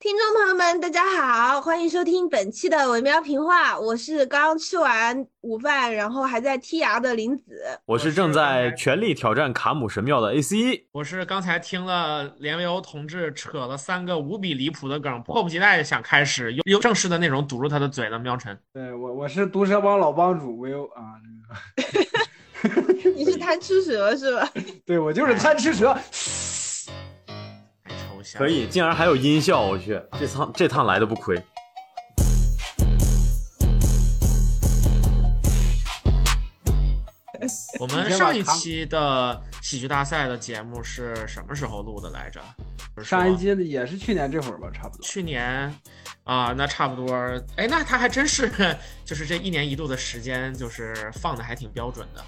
听众朋友们，大家好，欢迎收听本期的维喵评话。我是刚吃完午饭，然后还在剔牙的林子。我是正在全力挑战卡姆神庙的 AC。我是刚才听了连维欧同志扯了三个无比离谱的梗，迫不及待想开始用用正式的内容堵住他的嘴的喵晨。对我，我是毒蛇帮老帮主维欧啊。你是贪吃蛇是吧？对，我就是贪吃蛇。可以，竟然还有音效，我去，这趟这趟来的不亏。我们上一期的喜剧大赛的节目是什么时候录的来着？上一期的也是去年这会儿吧，差不多。去年啊，那差不多。哎，那他还真是，就是这一年一度的时间，就是放的还挺标准的。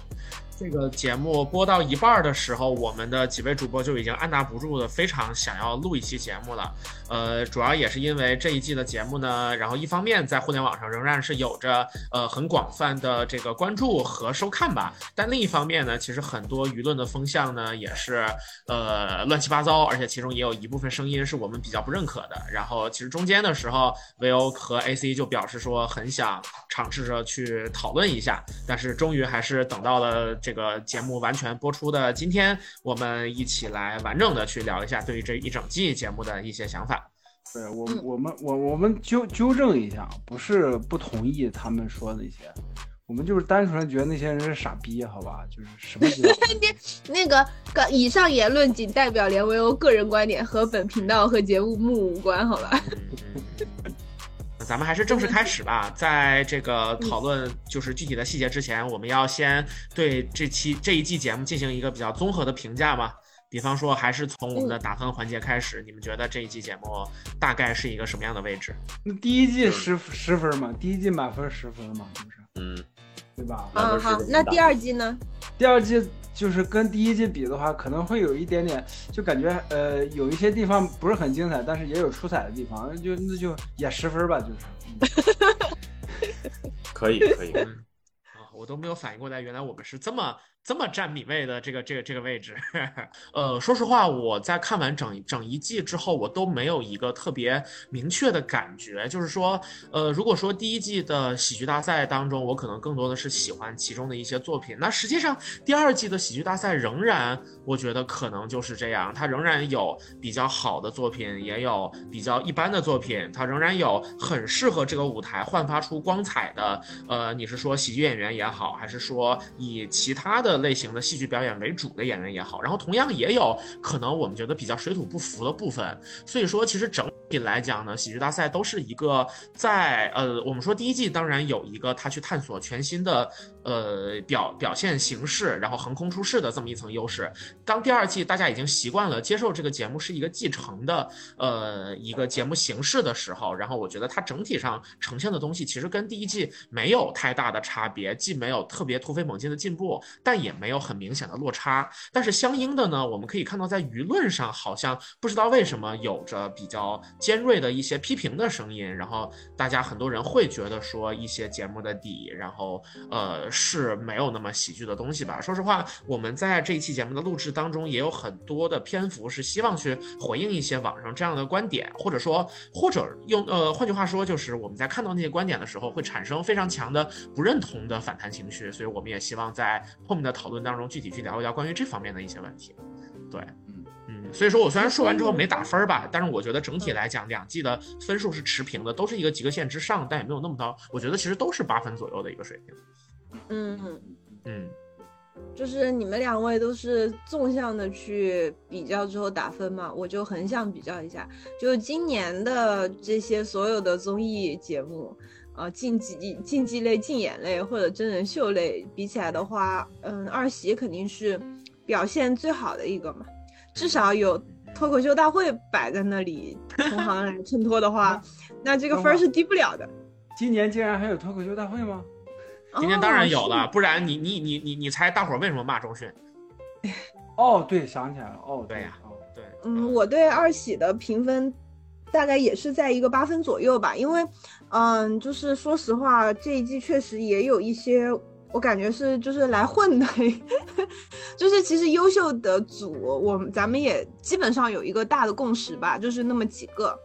这个节目播到一半的时候，我们的几位主播就已经按捺不住的，非常想要录一期节目了。呃，主要也是因为这一季的节目呢，然后一方面在互联网上仍然是有着呃很广泛的这个关注和收看吧，但另一方面呢，其实很多舆论的风向呢也是呃乱七八糟，而且其中也有一部分声音是我们比较不认可的。然后其实中间的时候，VO 和 AC 就表示说很想尝试着去讨论一下，但是终于还是等到了这。这个节目完全播出的今天，我们一起来完整的去聊一下对于这一整季节目的一些想法。对我，我们我我们纠纠正一下，不是不同意他们说那些，我们就是单纯觉得那些人是傻逼，好吧？就是什么？那个个以上言论仅代表连维欧个人观点，和本频道和节目目无关，好吧？咱们还是正式开始吧。在这个讨论就是具体的细节之前，我们要先对这期这一季节目进行一个比较综合的评价嘛。比方说，还是从我们的打分环节开始，你们觉得这一季节目大概是一个什么样的位置？那第一季十十分嘛，第一季满分十分嘛，是不是？嗯，对吧？嗯，好。那第二季呢？第二季。就是跟第一季比的话，可能会有一点点，就感觉呃有一些地方不是很精彩，但是也有出彩的地方，就那就也十分吧，就是。可以可以。啊，我都没有反应过来，原来我们是这么。这么占米位的这个这个这个位置，呃，说实话，我在看完整整一季之后，我都没有一个特别明确的感觉。就是说，呃，如果说第一季的喜剧大赛当中，我可能更多的是喜欢其中的一些作品，那实际上第二季的喜剧大赛仍然，我觉得可能就是这样，它仍然有比较好的作品，也有比较一般的作品，它仍然有很适合这个舞台焕发出光彩的，呃，你是说喜剧演员也好，还是说以其他的。类型的戏剧表演为主的演员也好，然后同样也有可能我们觉得比较水土不服的部分，所以说其实整来讲呢，喜剧大赛都是一个在呃，我们说第一季当然有一个他去探索全新的。呃，表表现形式，然后横空出世的这么一层优势。当第二季大家已经习惯了接受这个节目是一个继承的呃一个节目形式的时候，然后我觉得它整体上呈现的东西其实跟第一季没有太大的差别，既没有特别突飞猛进的进步，但也没有很明显的落差。但是相应的呢，我们可以看到在舆论上好像不知道为什么有着比较尖锐的一些批评的声音，然后大家很多人会觉得说一些节目的底，然后呃。是没有那么喜剧的东西吧？说实话，我们在这一期节目的录制当中，也有很多的篇幅是希望去回应一些网上这样的观点，或者说，或者用呃，换句话说，就是我们在看到那些观点的时候，会产生非常强的不认同的反弹情绪。所以，我们也希望在后面的讨论当中，具体去聊一聊关于这方面的一些问题。对，所以说我虽然说完之后没打分吧，但是我觉得整体来讲，两季的分数是持平的，都是一个及格线之上，但也没有那么高。我觉得其实都是八分左右的一个水平。嗯嗯，就是你们两位都是纵向的去比较之后打分嘛，我就横向比较一下，就今年的这些所有的综艺节目，啊，竞技竞技类、竞演类或者真人秀类比起来的话，嗯，二喜肯定是表现最好的一个嘛，至少有脱口秀大会摆在那里 同行来衬托的话，那这个分是低不了的。今年竟然还有脱口秀大会吗？今年当然有了，不然你你你你你猜大伙儿为什么骂周迅？哦，对，想起来了，哦，对呀，对，嗯，我对二喜的评分大概也是在一个八分左右吧，因为，嗯，就是说实话，这一季确实也有一些我感觉是就是来混的，就是其实优秀的组，我咱们也基本上有一个大的共识吧，就是那么几个，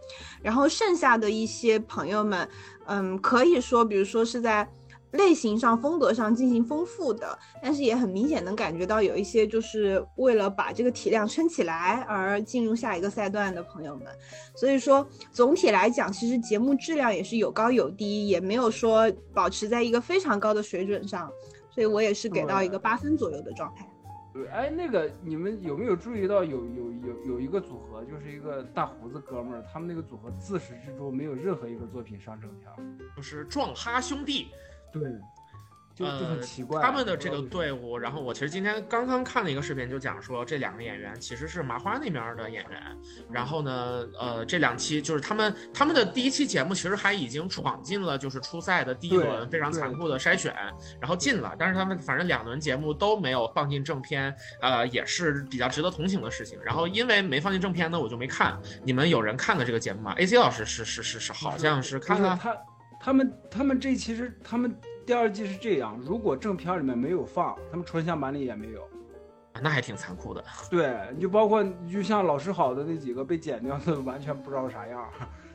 然后剩下的一些朋友们，嗯，可以说，比如说是在。类型上、风格上进行丰富的，但是也很明显能感觉到有一些就是为了把这个体量撑起来而进入下一个赛段的朋友们。所以说，总体来讲，其实节目质量也是有高有低，也没有说保持在一个非常高的水准上。所以我也是给到一个八分左右的状态。对，哎，那个你们有没有注意到有有有有一个组合，就是一个大胡子哥们儿，他们那个组合自始至终没有任何一个作品上正片，就是壮哈兄弟。对，就就很奇怪。他们的这个队伍，然后我其实今天刚刚看了一个视频，就讲说这两个演员其实是麻花那边的演员。然后呢，呃，这两期就是他们他们的第一期节目，其实还已经闯进了就是初赛的第一轮非常残酷的筛选，然后进了。但是他们反正两轮节目都没有放进正片，呃，也是比较值得同情的事情。然后因为没放进正片呢，我就没看。你们有人看了这个节目吗？AC 老师是是是是，好像是看了。他们他们这其实他们第二季是这样，如果正片里面没有放，他们纯享版里也没有，那还挺残酷的。对，就包括就像老师好的那几个被剪掉的，完全不知道啥样。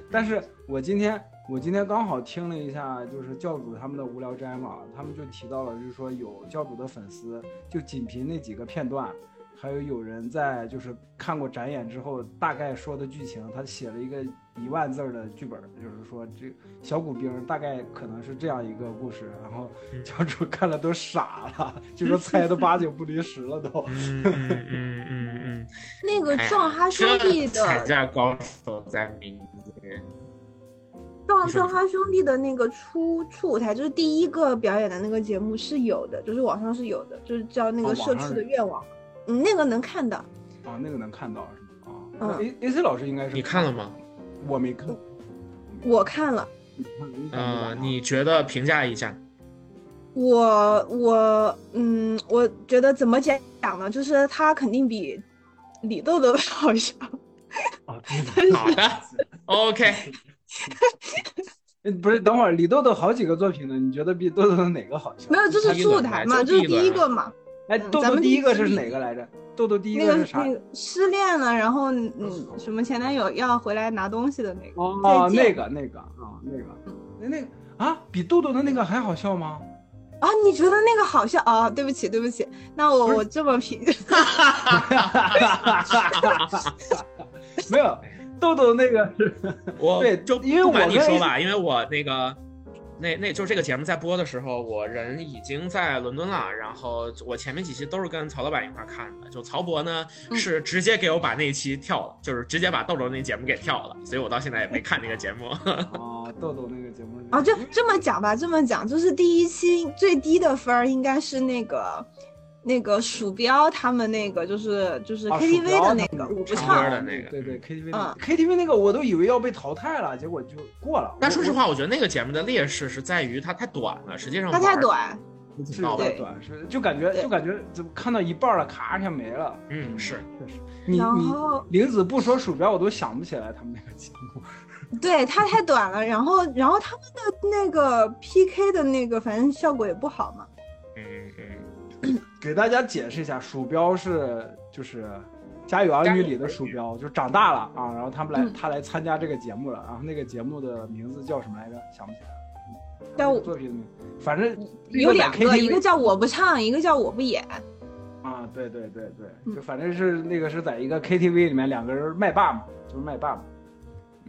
但是我今天我今天刚好听了一下，就是教主他们的无聊斋嘛，他们就提到了，就是说有教主的粉丝就仅凭那几个片段。还有有人在就是看过展演之后，大概说的剧情，他写了一个一万字的剧本，就是说这小骨兵大概可能是这样一个故事，然后 教主看了都傻了，就说猜的八九不离十了都。嗯嗯嗯嗯，那个壮哈兄弟的采价高手在民间。壮壮哈兄弟的那个初初舞台，就是第一个表演的那个节目是有的，就是网上是有的，就是叫那个社区的愿望。嗯，那个能看到，啊，那个能看到是吗？啊，A A C 老师应该是你看了吗？我没看，我看了。嗯，你觉得评价一下？我我嗯，我觉得怎么讲呢？就是他肯定比李豆豆好笑。哦，好的，OK。不是，等会儿李豆豆好几个作品呢，你觉得比豆豆的哪个好笑？没有，就是初舞台嘛，就是第一个嘛。哎，豆豆第一个是哪个来着？豆豆第一个是啥？失恋了，然后嗯，什么前男友要回来拿东西的那个。哦，那个那个啊，那个，那那个啊，比豆豆的那个还好笑吗？啊，你觉得那个好笑？啊，对不起，对不起，那我我这么评。没有，豆豆那个是，我对，就因为我跟你说吧，因为我那个。那那就是这个节目在播的时候，我人已经在伦敦了。然后我前面几期都是跟曹老板一块看的。就曹博呢是直接给我把那一期跳了，就是直接把豆豆那节目给跳了，所以我到现在也没看那个节目。哦，豆豆那个节目啊，就这么讲吧，这么讲，就是第一期最低的分儿应该是那个。那个鼠标他们那个就是就是 KTV 的那个，我不唱的那个，对对 KTV，嗯 KTV 那个我都以为要被淘汰了，结果就过了。但说实话，我觉得那个节目的劣势是在于它太短了，实际上它太短，是太短，是就感觉就感觉怎么看到一半了，咔一下没了。嗯，是确实。你你玲子不说鼠标，我都想不起来他们那个节目。对，它太短了，然后然后他们的那个 PK 的那个，反正效果也不好嘛。给大家解释一下，鼠标是就是《家有儿女》里的鼠标，就长大了啊，然后他们来他来参加这个节目了，然后那个节目的名字叫什么来着？想不起来了。叫作品，反正有两个，一个叫我不唱，一个叫我不演。啊，对对对对，就反正是那个是在一个 KTV 里面，两个人麦霸嘛，就是麦霸嘛。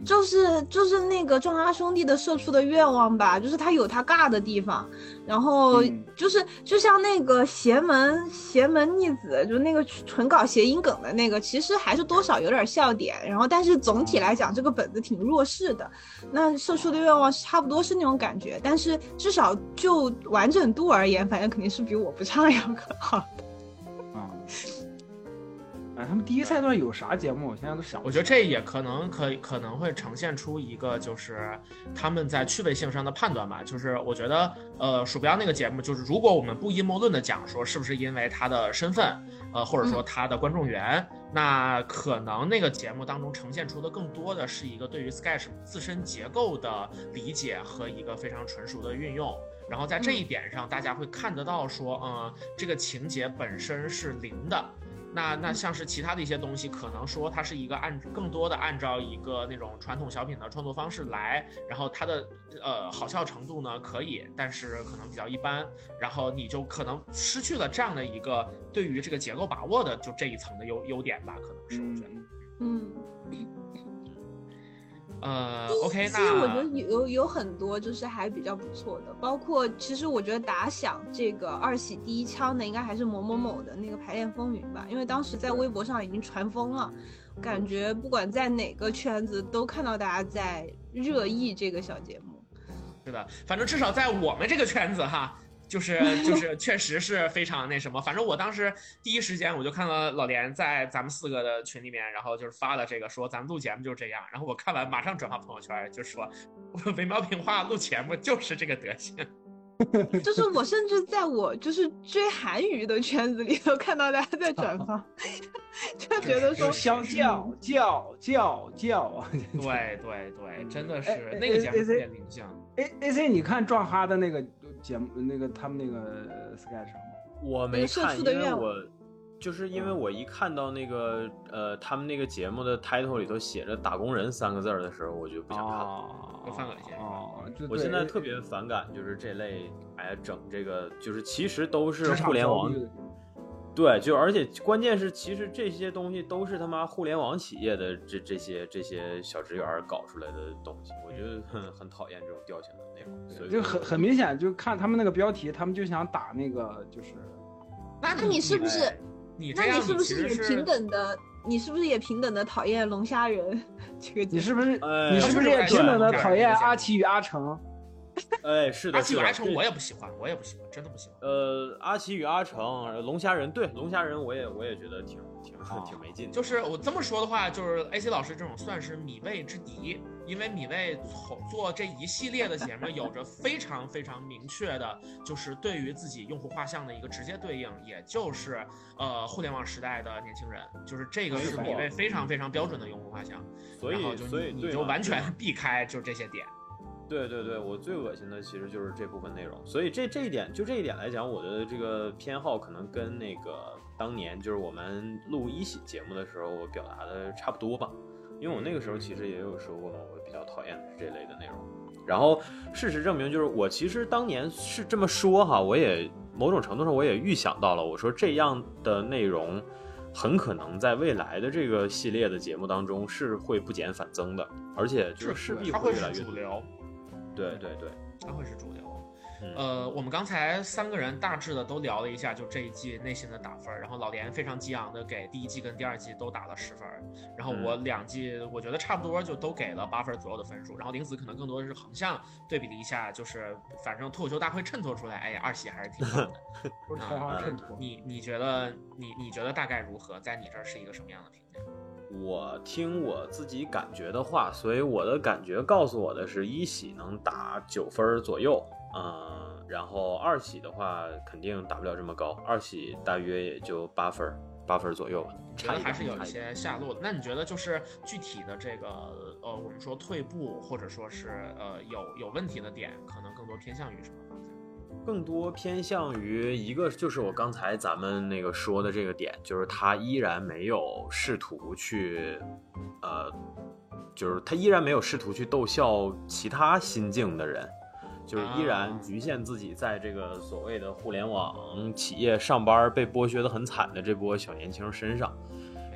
就是就是那个壮阿兄弟的社畜的愿望吧，就是他有他尬的地方，然后就是就像那个邪门邪门逆子，就那个纯搞谐音梗的那个，其实还是多少有点笑点。然后但是总体来讲，这个本子挺弱势的。那社畜的愿望差不多是那种感觉，但是至少就完整度而言，反正肯定是比我不唱要更好的。哎，他们第一赛段有啥节目？我现在都想。我觉得这也可能可以可能会呈现出一个，就是他们在趣味性上的判断吧。就是我觉得，呃，鼠标那个节目，就是如果我们不阴谋论的讲说，是不是因为他的身份，呃，或者说他的观众缘，那可能那个节目当中呈现出的更多的是一个对于 Sketch 自身结构的理解和一个非常纯熟的运用。然后在这一点上，大家会看得到说，嗯，这个情节本身是零的。那那像是其他的一些东西，可能说它是一个按更多的按照一个那种传统小品的创作方式来，然后它的呃好笑程度呢可以，但是可能比较一般，然后你就可能失去了这样的一个对于这个结构把握的就这一层的优优点吧，可能是我觉得。嗯，呃，OK，其实我觉那得有有很多就是还比较不错的，包括其实我觉得打响这个二喜第一枪的应该还是某某某的那个排练风云吧，因为当时在微博上已经传疯了，感觉不管在哪个圈子都看到大家在热议这个小节目。是的，反正至少在我们这个圈子哈。就是就是，确实是非常那什么。反正我当时第一时间我就看到老连在咱们四个的群里面，然后就是发了这个说咱们录节目就是这样。然后我看完马上转发朋友圈，就说我没毛病话录节目就是这个德行。就是我甚至在我就是追韩语的圈子里头看到大家在转发，就觉得说相叫叫叫叫。对对对，真的哎是那个节目有点领象。A A C，你看壮哈的那个节目，那个他们那个 sketch 吗？我没看，因为我就是因为我一看到那个呃他们那个节目的 title 里头写着“打工人”三个字儿的时候，我就不想看了。哦有犯恶心哦，我现在特别反感，就是这类哎整这个，就是其实都是互联网对，就而且关键是，其实这些东西都是他妈互联网企业的这这些这些小职员搞出来的东西，我觉得很很讨厌这种调性的内容，所以就很很明显，就看他们那个标题，他们就想打那个就是那那你是不是？那你这样你是不是也平等的？你是不是也平等的讨厌龙虾人 这个？你是不是呃你是不是也平等的讨厌阿奇与阿成？哎，是的，阿奇与阿成我也不喜欢，我也不喜欢，真的不喜欢。呃，阿奇与阿成，龙虾人，对，龙虾人，我也我也觉得挺挺哦挺没劲的，就是我这么说的话，就是 AC 老师这种算是米未之敌，因为米未从做这一系列的节目，有着非常非常明确的，就是对于自己用户画像的一个直接对应，也就是呃互联网时代的年轻人，就是这个是米未非常非常标准的用户画像，所以所以你就完全避开就是这些点。对对对，我最恶心的其实就是这部分内容，所以这这一点就这一点来讲，我的这个偏好可能跟那个当年就是我们录一喜节目的时候，我表达的差不多吧。因为我那个时候其实也有说过嘛，我比较讨厌的是这类的内容。然后事实证明，就是我其实当年是这么说哈，我也某种程度上我也预想到了，我说这样的内容很可能在未来的这个系列的节目当中是会不减反增的，而且就是势必会越来越多。是主流。对对对，它会是主流。嗯呃，我们刚才三个人大致的都聊了一下，就这一季内心的打分儿。然后老连非常激昂的给第一季跟第二季都打了十分儿，然后我两季我觉得差不多就都给了八分左右的分数。然后玲子可能更多的是横向对比了一下，就是反正脱口秀大会衬托出来，哎，二喜还是挺好的。衬托。你你觉得你你觉得大概如何？在你这儿是一个什么样的评价？我听我自己感觉的话，所以我的感觉告诉我的是一喜能打九分儿左右，嗯，然后二喜的话肯定打不了这么高，二喜大约也就八分儿，八分儿左右吧，觉差一点得还是有一些下落的。那你觉得就是具体的这个呃，我们说退步或者说是呃有有问题的点，可能更多偏向于什么方向？更多偏向于一个就是我刚才咱们那个说的这个点，就是他依然没有试图去，呃，就是他依然没有试图去逗笑其他心境的人，就是依然局限自己在这个所谓的互联网企业上班被剥削的很惨的这波小年轻身上，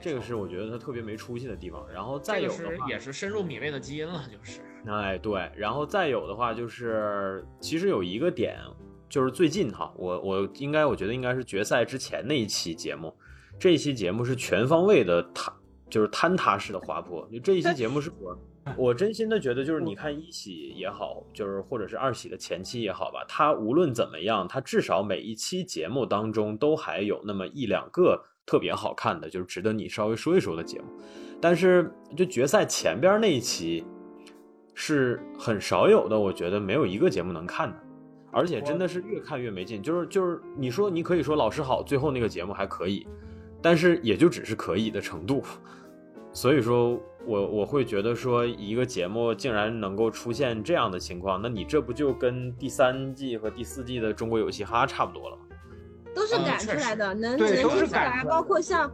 这个是我觉得他特别没出息的地方。然后再有的话，也是深入米未的基因了，就是哎，对，然后再有的话就是，其实有一个点，就是最近哈，我我应该我觉得应该是决赛之前那一期节目，这一期节目是全方位的塌，就是坍塌式的滑坡。就这一期节目是我 我真心的觉得，就是你看一喜也好，就是或者是二喜的前期也好吧，他无论怎么样，他至少每一期节目当中都还有那么一两个特别好看的，就是值得你稍微说一说的节目。但是就决赛前边那一期是很少有的，我觉得没有一个节目能看的，而且真的是越看越没劲。就是就是你说你可以说老师好，最后那个节目还可以，但是也就只是可以的程度。所以说，我我会觉得说，一个节目竟然能够出现这样的情况，那你这不就跟第三季和第四季的《中国有嘻哈》差不多了吗？都是赶出来的，能能对都是听出来。赶来包括像，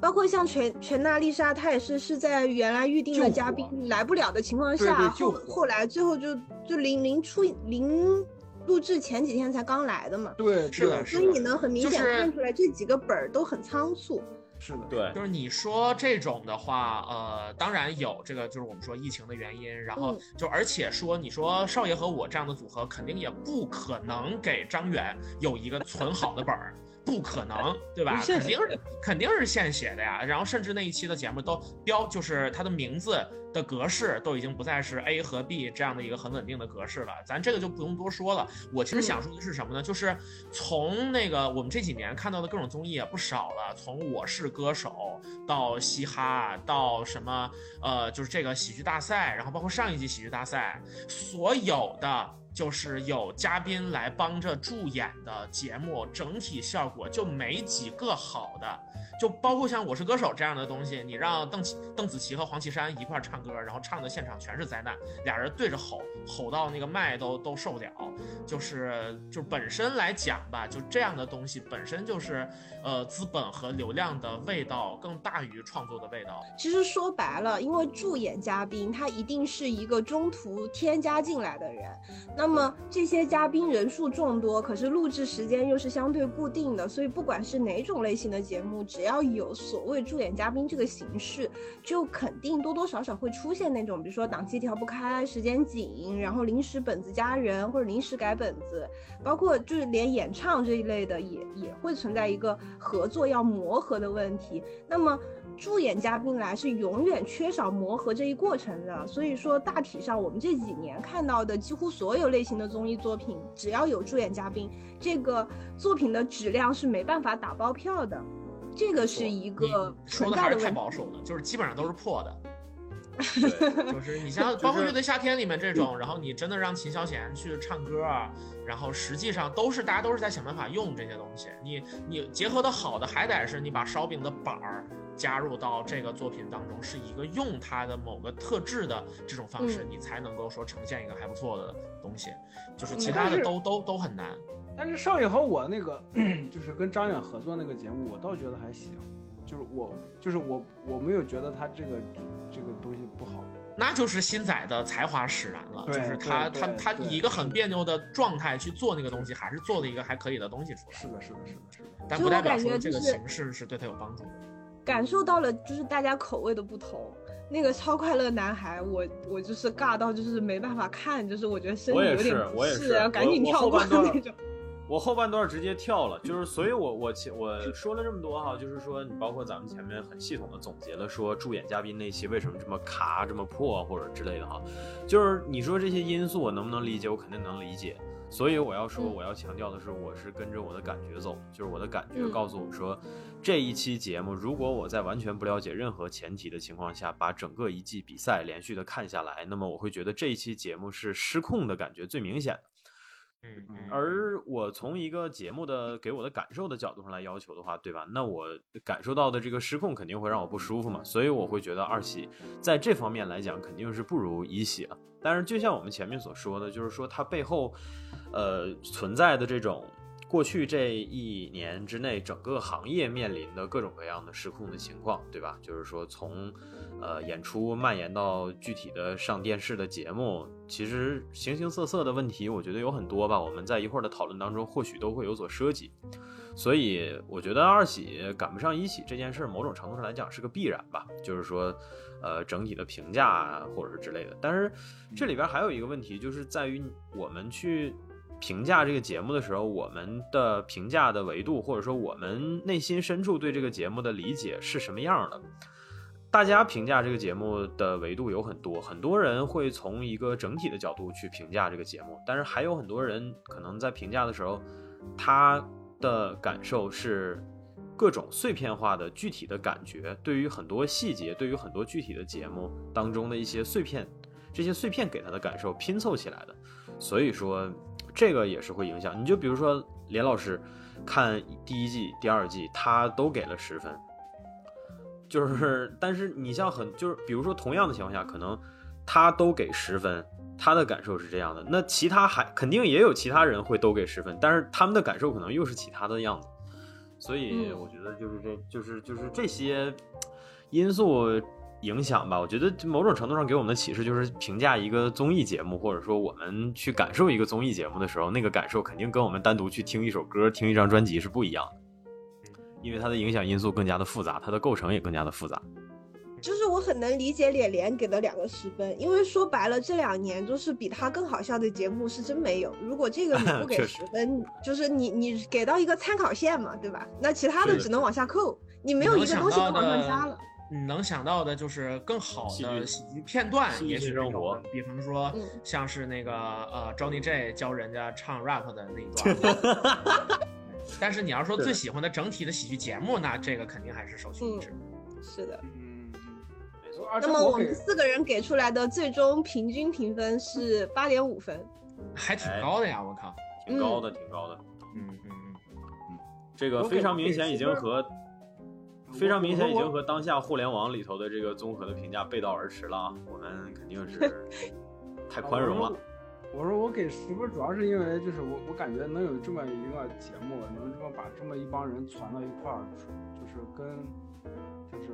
包括像全全娜丽莎，她也是是在原来预定的嘉宾来不了的情况下，后后来最后就就临临出临录制前几天才刚来的嘛，对，是的所以你能很明显看出来这几个本儿都很仓促。是的，对。就是你说这种的话，呃，当然有这个，就是我们说疫情的原因，然后嗯就而且说，你说少爷和我这样的组合，肯定也不可能给张远有一个存好的本儿，不可能，对吧？肯定是肯定是现写的呀。然后甚至那一期的节目都标，就是它的名字的格式都已经不再是 A 和 B 这样的一个很稳定的格式了，咱这个就不用多说了。我其实想说的是什么呢？就是从那个我们这几年看到的各种综艺也不少了，从《我是歌手》到嘻哈，到什么呃，就是这个喜剧大赛，然后包括上一季喜剧大赛，所有的。就是有嘉宾来帮着助演的节目，整体效果就没几个好的。就包括像《我是歌手》这样的东西，你让邓启邓紫棋和黄绮珊一块儿唱歌，然后唱的现场全是灾难，俩人对着吼，吼到那个麦都都受不了。就是就本身来讲吧，就这样的东西本身就是，呃，资本和流量的味道更大于创作的味道。其实说白了，因为助演嘉宾他一定是一个中途添加进来的人，那么这些嘉宾人数众多，可是录制时间又是相对固定的，所以不管是哪种类型的节目，只要有所谓助演嘉宾这个形式，就肯定多多少少会出现那种，比如说档期调不开、时间紧，然后临时本子加人或者临时改本子，包括就是连演唱这一类的也也会存在一个合作要磨合的问题。那么助演嘉宾来是永远缺少磨合这一过程的，所以说大体上我们这几年看到的几乎所有类型的综艺作品，只要有助演嘉宾，这个作品的质量是没办法打包票的，这个是一个你说存的还是太。保守了，就是基本上都是破的。对就是 你像包括乐队夏天里面这种，然后你真的让秦霄贤去唱歌啊，然后实际上都是大家都是在想办法用这些东西。你你结合的好的，还得是你把烧饼的板儿加入到这个作品当中，是一个用它的某个特质的这种方式，嗯你才能够说呈现一个还不错的东西。就是嗯其他的都都都很难。但是少爷和我那个 就是跟张远合作那个节目，我倒觉得还行，就是我就是我我没有觉得他这个这个东西不好。那就是新仔的才华使然了，就是他他他以一个很别扭的状态去做那个东西，还是做了一个还可以的东西出来。是的，是的，是的，是的。但不代表说这个形式是对他有帮助的。感受到了就是大家口味的不同。那个超快乐男孩，我我就是尬到就是没办法看，就是我觉得身体有点不适啊，是我我赶紧跳过那种。我后半段直接跳了，就是所以我，我前我说了这么多哈，就是说你包括咱们前面很系统的总结了说助演嘉宾那期为什么这么卡这么破或者之类的哈，就是你说这些因素我能不能理解？我肯定能理解。所以我要说，嗯我要强调的是，我是跟着我的感觉走，就是我的感觉嗯告诉我说，这一期节目如果我在完全不了解任何前提的情况下，把整个一季比赛连续的看下来，那么我会觉得这一期节目是失控的感觉最明显的。嗯嗯，而我从一个节目的给我的感受的角度上来要求的话，对吧？那我感受到的这个失控肯定会让我不舒服嘛，所以我会觉得二喜在这方面来讲肯定是不如一喜了。但是就像我们前面所说的，就是说它背后，呃，存在的这种过去这一年之内整个行业面临的各种各样的失控的情况，对吧？就是说从呃演出蔓延到具体的上电视的节目，其实形形色色的问题，我觉得有很多吧。我们在一会儿的讨论当中，或许都会有所涉及。所以我觉得二喜赶不上一喜这件事，某种程度上来讲是个必然吧。就是说，呃，整体的评价啊，或者是之类的。但是这里边还有一个问题，就是在于我们去评价这个节目的时候，我们的评价的维度，或者说我们内心深处对这个节目的理解是什么样的。大家评价这个节目的维度有很多，很多人会从一个整体的角度去评价这个节目，但是还有很多人可能在评价的时候，他的感受是各种碎片化的具体的感觉，对于很多细节，对于很多具体的节目当中的一些碎片，这些碎片给他的感受拼凑起来的，所以说这个也是会影响。你就比如说连老师看第一季、第二季，他都给了十分。就是，但是你像很就是，比如说同样的情况下，可能他都给十分，他的感受是这样的，那其他还肯定也有其他人会都给十分，但是他们的感受可能又是其他的样子，所以嗯我觉得就是这就是就是这些因素影响吧。我觉得某种程度上给我们的启示就是，评价一个综艺节目，或者说我们去感受一个综艺节目的时候，那个感受肯定跟我们单独去听一首歌、听一张专辑是不一样的。因为它的影响因素更加的复杂，它的构成也更加的复杂。就是我很能理解脸脸给的两个十分，因为说白了，这两年就是比他更好笑的节目是真没有。如果这个你不 给十分，就是你你给到一个参考线嘛，对吧？那其他的只能往下扣，你没有一个东西能往上加了。你能想到的就是更好的喜剧片段，也许是生活有的，比方说嗯像是那个呃 Johnny J 教人家唱 rap 的那一段。但是你要说最喜欢的整体的喜剧节目，那这个肯定还是首屈一指。是的。嗯，没错那么我们四个人给出来的最终平均评分是八点五分。还挺哎高的呀！我靠，挺高的，挺高的。嗯嗯嗯，这个非常明显已经和非常明显已经和当下互联网里头的这个综合的评价背道而驰了啊！我们肯定是 太宽容了。。我说我给十分，主要是因为就是我我感觉能有这么一个节目，能这么把这么一帮人攒到一块儿，就是跟就是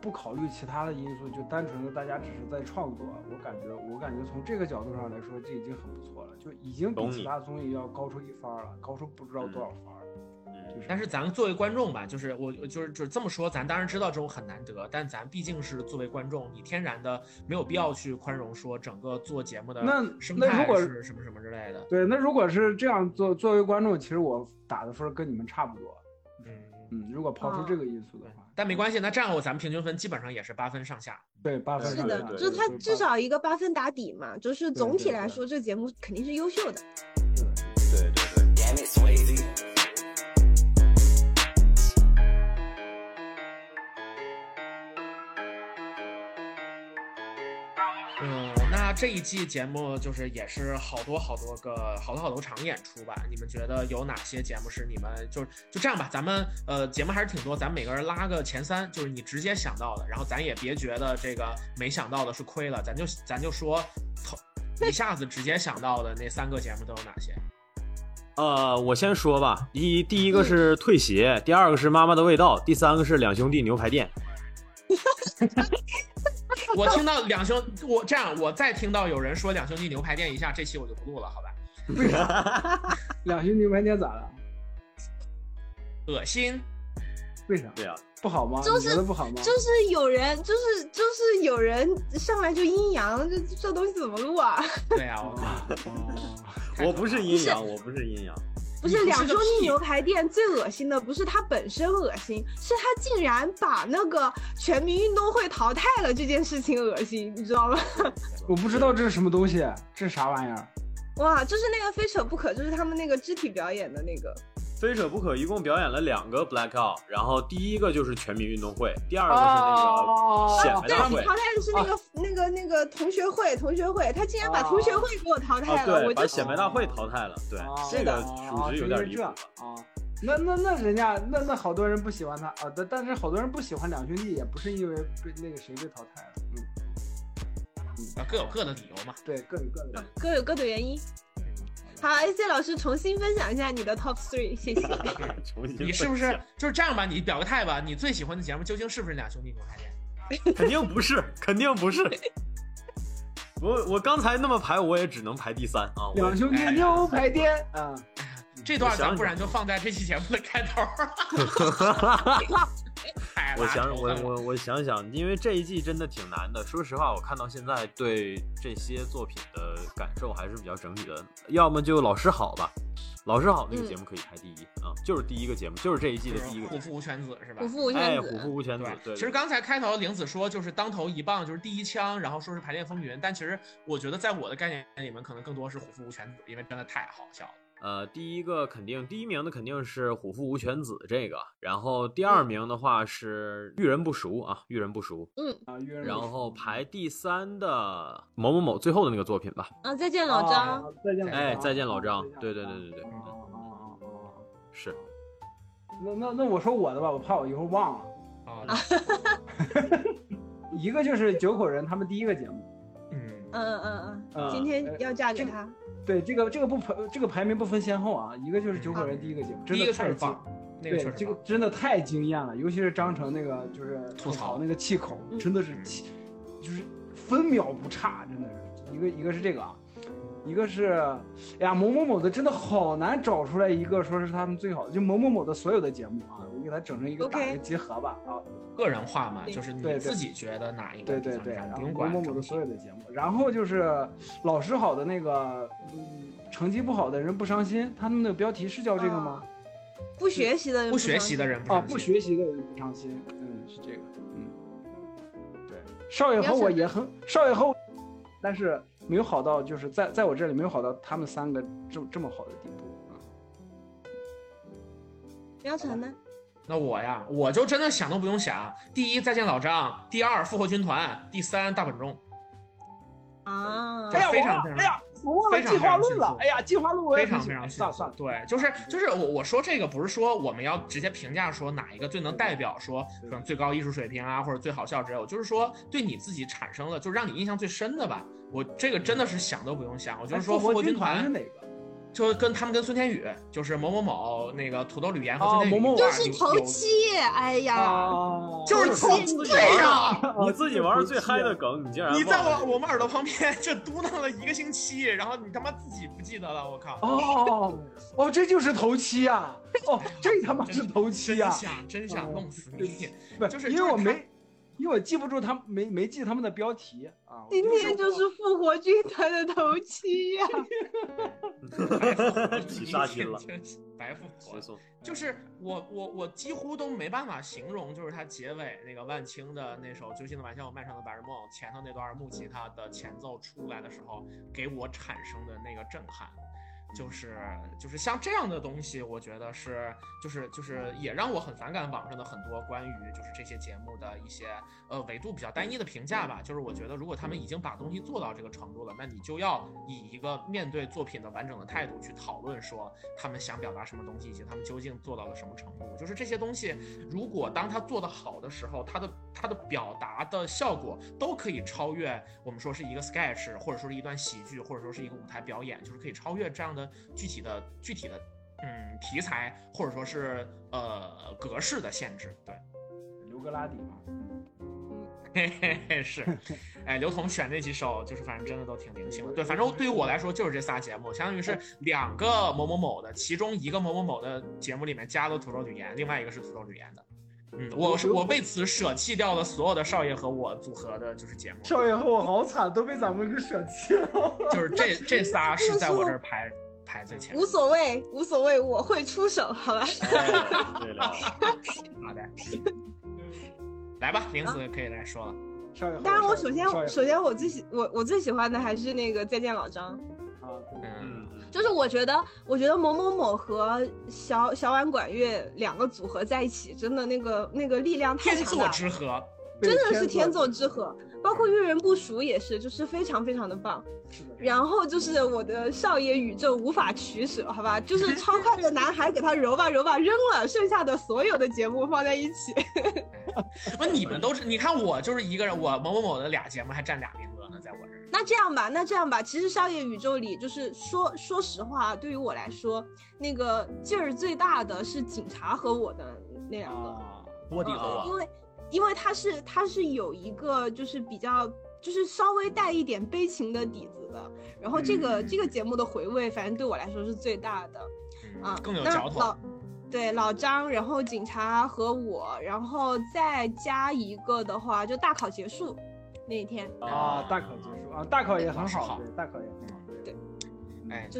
不考虑其他的因素，就单纯的大家只是在创作。我感觉我感觉从这个角度上来说，这已经很不错了，就已经比其他综艺要高出一番了，高出不知道多少番儿。嗯就是但是咱作为观众吧，就是我我就是就是这么说，咱当然知道这种很难得，但咱毕竟是作为观众，你天然的没有必要去宽容说整个做节目的那那如果是什么什么之类的。对，那如果是这样做作为观众，其实我打的分跟你们差不多。嗯，嗯，如果抛出这个因素的话，但没关系，那这样咱们平均分基本上也是八分上下。对八分是的上下，对就是他至少一个八分打底嘛，就是总体来说，这个节目肯定是优秀的。对对对。这一季节目就是也是好多好多个好多好多场演出吧？你们觉得有哪些节目是你们就是就这样吧？咱们呃节目还是挺多，咱每个人拉个前三，就是你直接想到的，然后咱也别觉得这个没想到的是亏了，咱就咱就说头一下子直接想到的那三个节目都有哪些？呃，我先说吧，一第一个是退鞋，第二个是妈妈的味道，第三个是两兄弟牛排店。我听到两兄，我这样我再听到有人说两兄弟牛排店一下，这期我就不录了，好吧？为啥？两兄弟牛排店咋了？恶心。为啥？对啊，不好吗？就觉得不好吗？就是有人，就是就是有人上来就阴阳，这这东西怎么录啊？对啊，我靠。哦，我不是阴阳，我不是阴阳。不是两兄弟牛排店最恶心的不是它本身恶心，是它竟然把那个全民运动会淘汰了这件事情恶心，你知道吗？我不知道这是什么东西，这是啥玩意儿？哇，就是那个非扯不可，就是他们那个肢体表演的那个。非扯不可一共表演了两个 blackout，然后第一个就是全民运动会，第二个是那哦个显摆对，大会。淘汰的是那个、那个那个同学会，同学会，他竟然把哦同学会给我淘汰啊，了，对，我就把显摆大会淘汰了，对，哦这个哦属实有点离谱这啊。那那那人家那那好多人不喜欢他啊，但但是好多人不喜欢两兄弟，也不是因为被那个谁被淘汰了，嗯，啊，各有各的理由嘛。对，各有各的。各有各的原因。好，AC 老师重新分享一下你的 top three，谢谢。你是不是就是这样吧？你表个态吧，你最喜欢的节目究竟是不是俩兄弟牛排店？肯定不是，肯定不是。我我刚才那么排，我也只能排第三啊。两兄弟牛排店啊，这段咱不然就放在这期节目的开头。太我想我我我想想，因为这一季真的挺难的。说实话，我看到现在对这些作品的感受还是比较整体的。要么就老师好吧，老师好那个嗯节目可以排第一啊、就是第一个节目，就是这一季的第一个节目。虎父无犬子是吧虎？父无哎，犬子，虎父无犬子对，，对。其实刚才开头玲子说就是当头一棒，就是第一枪，然后说是排练风云，但其实我觉得在我的概念里面，可能更多是虎父无犬子，因为真的太好笑了。呃，第一个肯定第一名的肯定是虎父无犬子这个，然后第二名的话是遇人不熟啊，遇人不淑，啊，约人然后排第三的某某某最后的那个作品吧，啊，再见老张。啊再见老张，哎，再见老张，对对对对对！是。那那那我说我的吧，我怕我一会儿忘了。啊，哈哈哈，一个就是九口人他们第一个节目，嗯，嗯嗯嗯今天要嫁给他。对这个这个不排这个排名不分先后啊，一个就是九口人第一个节目，真的太棒，那个对这个。真的太惊艳了，尤其是张成那个就是吐槽槽那个气口，嗯真的是气，就是分秒不差，真的是一个一个是这个啊。一个是，哎呀，某某某的真的好难找出来一个说是他们最好的，就某某某的所有的节目啊，我给它整成一个打一个集合吧啊，个人化嘛，就是你对对自己觉得哪一个对对对，不用管某某某的所有的节目，然后就是老师好的那个，嗯，成绩不好的人不伤心，他们的标题是叫这个吗？不学习的人不学伤心习的人啊，伤心不学习的人不伤心，嗯，是这个，嗯，对，少爷和我也很，少爷和我，但是没有好到，就是在在我这里没有好到他们三个这这么好的地步啊。苗晨呢？那我呀，我就真的想都不用想，第一再见老张，第二复活军团，第三大本钟。啊这哎呀，非常非常我忘了哎呀，我忘了非常计划论非常迅速。了哎呀，计划论我非常非常迅速算了算了，对，就是就是我我说这个不是说我们要直接评价说哪一个最能代表说可能最高艺术水平啊或者最好笑之类，我就是说对你自己产生了就让你印象最深的吧。我这个真的是想都不用想，我就是说哎复活军团是哪个？就跟他们跟孙天宇就是某某某那个土豆吕岩和哦孙天宇就是头七，哎呀，啊，就是头七对呀。你自己玩的最嗨的梗，你竟然你在我我们耳朵旁边 这嘟囔了一个星期，然后你他妈自己不记得了，我靠！哦哦，这就是头七啊！哦，这他妈是头七啊！真想真想弄死你！不就是因为我没，因为我记不住他们没没记他们的标题啊。今天就是复活军团的头七呀、起杀心了 白复活。就是我我我几乎都没办法形容，就是他结尾那个万青的那首《揪心的玩笑》《漫长的白日梦》前头那段木吉他的前奏出来的时候，给我产生的那个震撼。就是就是像这样的东西，我觉得是就是就是也让我很反感网上的很多关于就是这些节目的一些呃维度比较单一的评价吧。就是我觉得如果他们已经把东西做到这个程度了，那你就要以一个面对作品的完整的态度去讨论说他们想表达什么东西，以及他们究竟做到了什么程度。就是这些东西，如果当他做得好的时候，他的他的表达的效果都可以超越我们说是一个 sketch，或者说是一段喜剧，或者说是一个舞台表演，就是可以超越这样的具体的具体的嗯题材，或者说是呃格式的限制。对，刘格拉底嘛，嘿嘿嘿，是，哎，刘同选那几首就是反正真的都挺灵性的。对，反正对于我来说就是这仨节目，相当于是两个某某某的，其中一个某某某的节目里面加了土豆吕岩，另外一个是土豆吕岩的。嗯，我是我为此舍弃掉了所有的少爷和我组合的就是节目，少爷和我好惨，都被咱们给舍弃了。就是这这仨是在我这儿排排在前无。所谓，无所谓，我会出手，好吧？哎 对了，好的，来吧，玲子可以来说当然，我首先首先我最喜我我最喜欢的还是那个再见老张，啊，嗯，嗯，就是我觉得我觉得某某某和小小婉管乐两个组合在一起，真的那个那个力量太天作强大了。之合，真的是天作之合，包括遇人不淑也是，就是非常非常的棒。然后就是我的少爷宇宙无法取舍，好吧，就是 超快乐男孩给他揉吧揉吧扔了，剩下的所有的节目放在一起。不，你们都是，你看我就是一个人，我某某某的俩节目还占俩名额呢，在我这儿。那这样吧，那这样吧，其实少爷宇宙里就是说说实话，对于我来说，那个劲儿最大的是警察和我的那两个。啊，卧底和我，因为因为它是它是有一个就是比较就是稍微带一点悲情的底子的，然后这个、嗯。这个节目的回味，反正对我来说是最大的啊嗯，，更有那嚼头。老对老张，然后警察和我，然后再加一个的话，就大考结束那一天，啊，大考结束啊，大考也很好，对，大考也很好，对，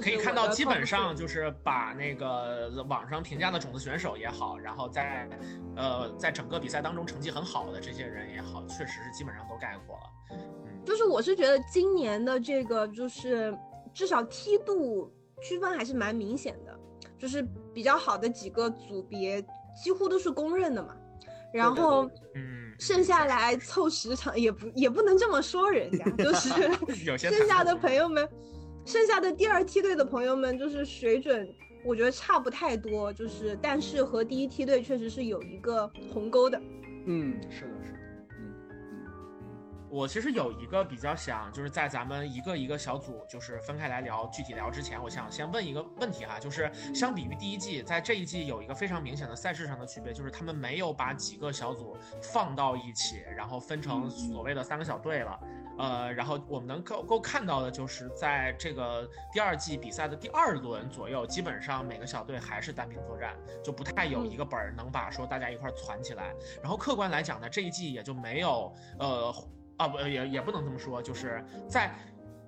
可以看到基本上就是把那个网上评价的种子选手也好，然后在呃在整个比赛当中成绩很好的这些人也好，确实是基本上都概括了。嗯，就是我是觉得今年的这个就是至少梯度区分还是蛮明显的，就是比较好的几个组别几乎都是公认的嘛，然后嗯，剩下来凑十场也不也不能这么说人家，就是 有些剩下的朋朋友们，剩下的第二梯队的朋友们就是水准。我觉得差不太多，就是但是和第一梯队确实是有一个鸿沟的，嗯，是的，是的，我其实有一个比较想，就是在咱们一个一个小组就是分开来聊具体聊之前，我想先问一个问题哈，就是相比于第一季，在这一季有一个非常明显的赛事上的区别，就是他们没有把几个小组放到一起，然后分成所谓的三个小队了。呃，然后我们能够够看到的就是，在这个第二季比赛的第二轮左右，基本上每个小队还是单兵作战，就不太有一个本儿能把说大家一块儿攒起来。然后客观来讲呢，这一季也就没有呃啊不也也不能这么说，就是在。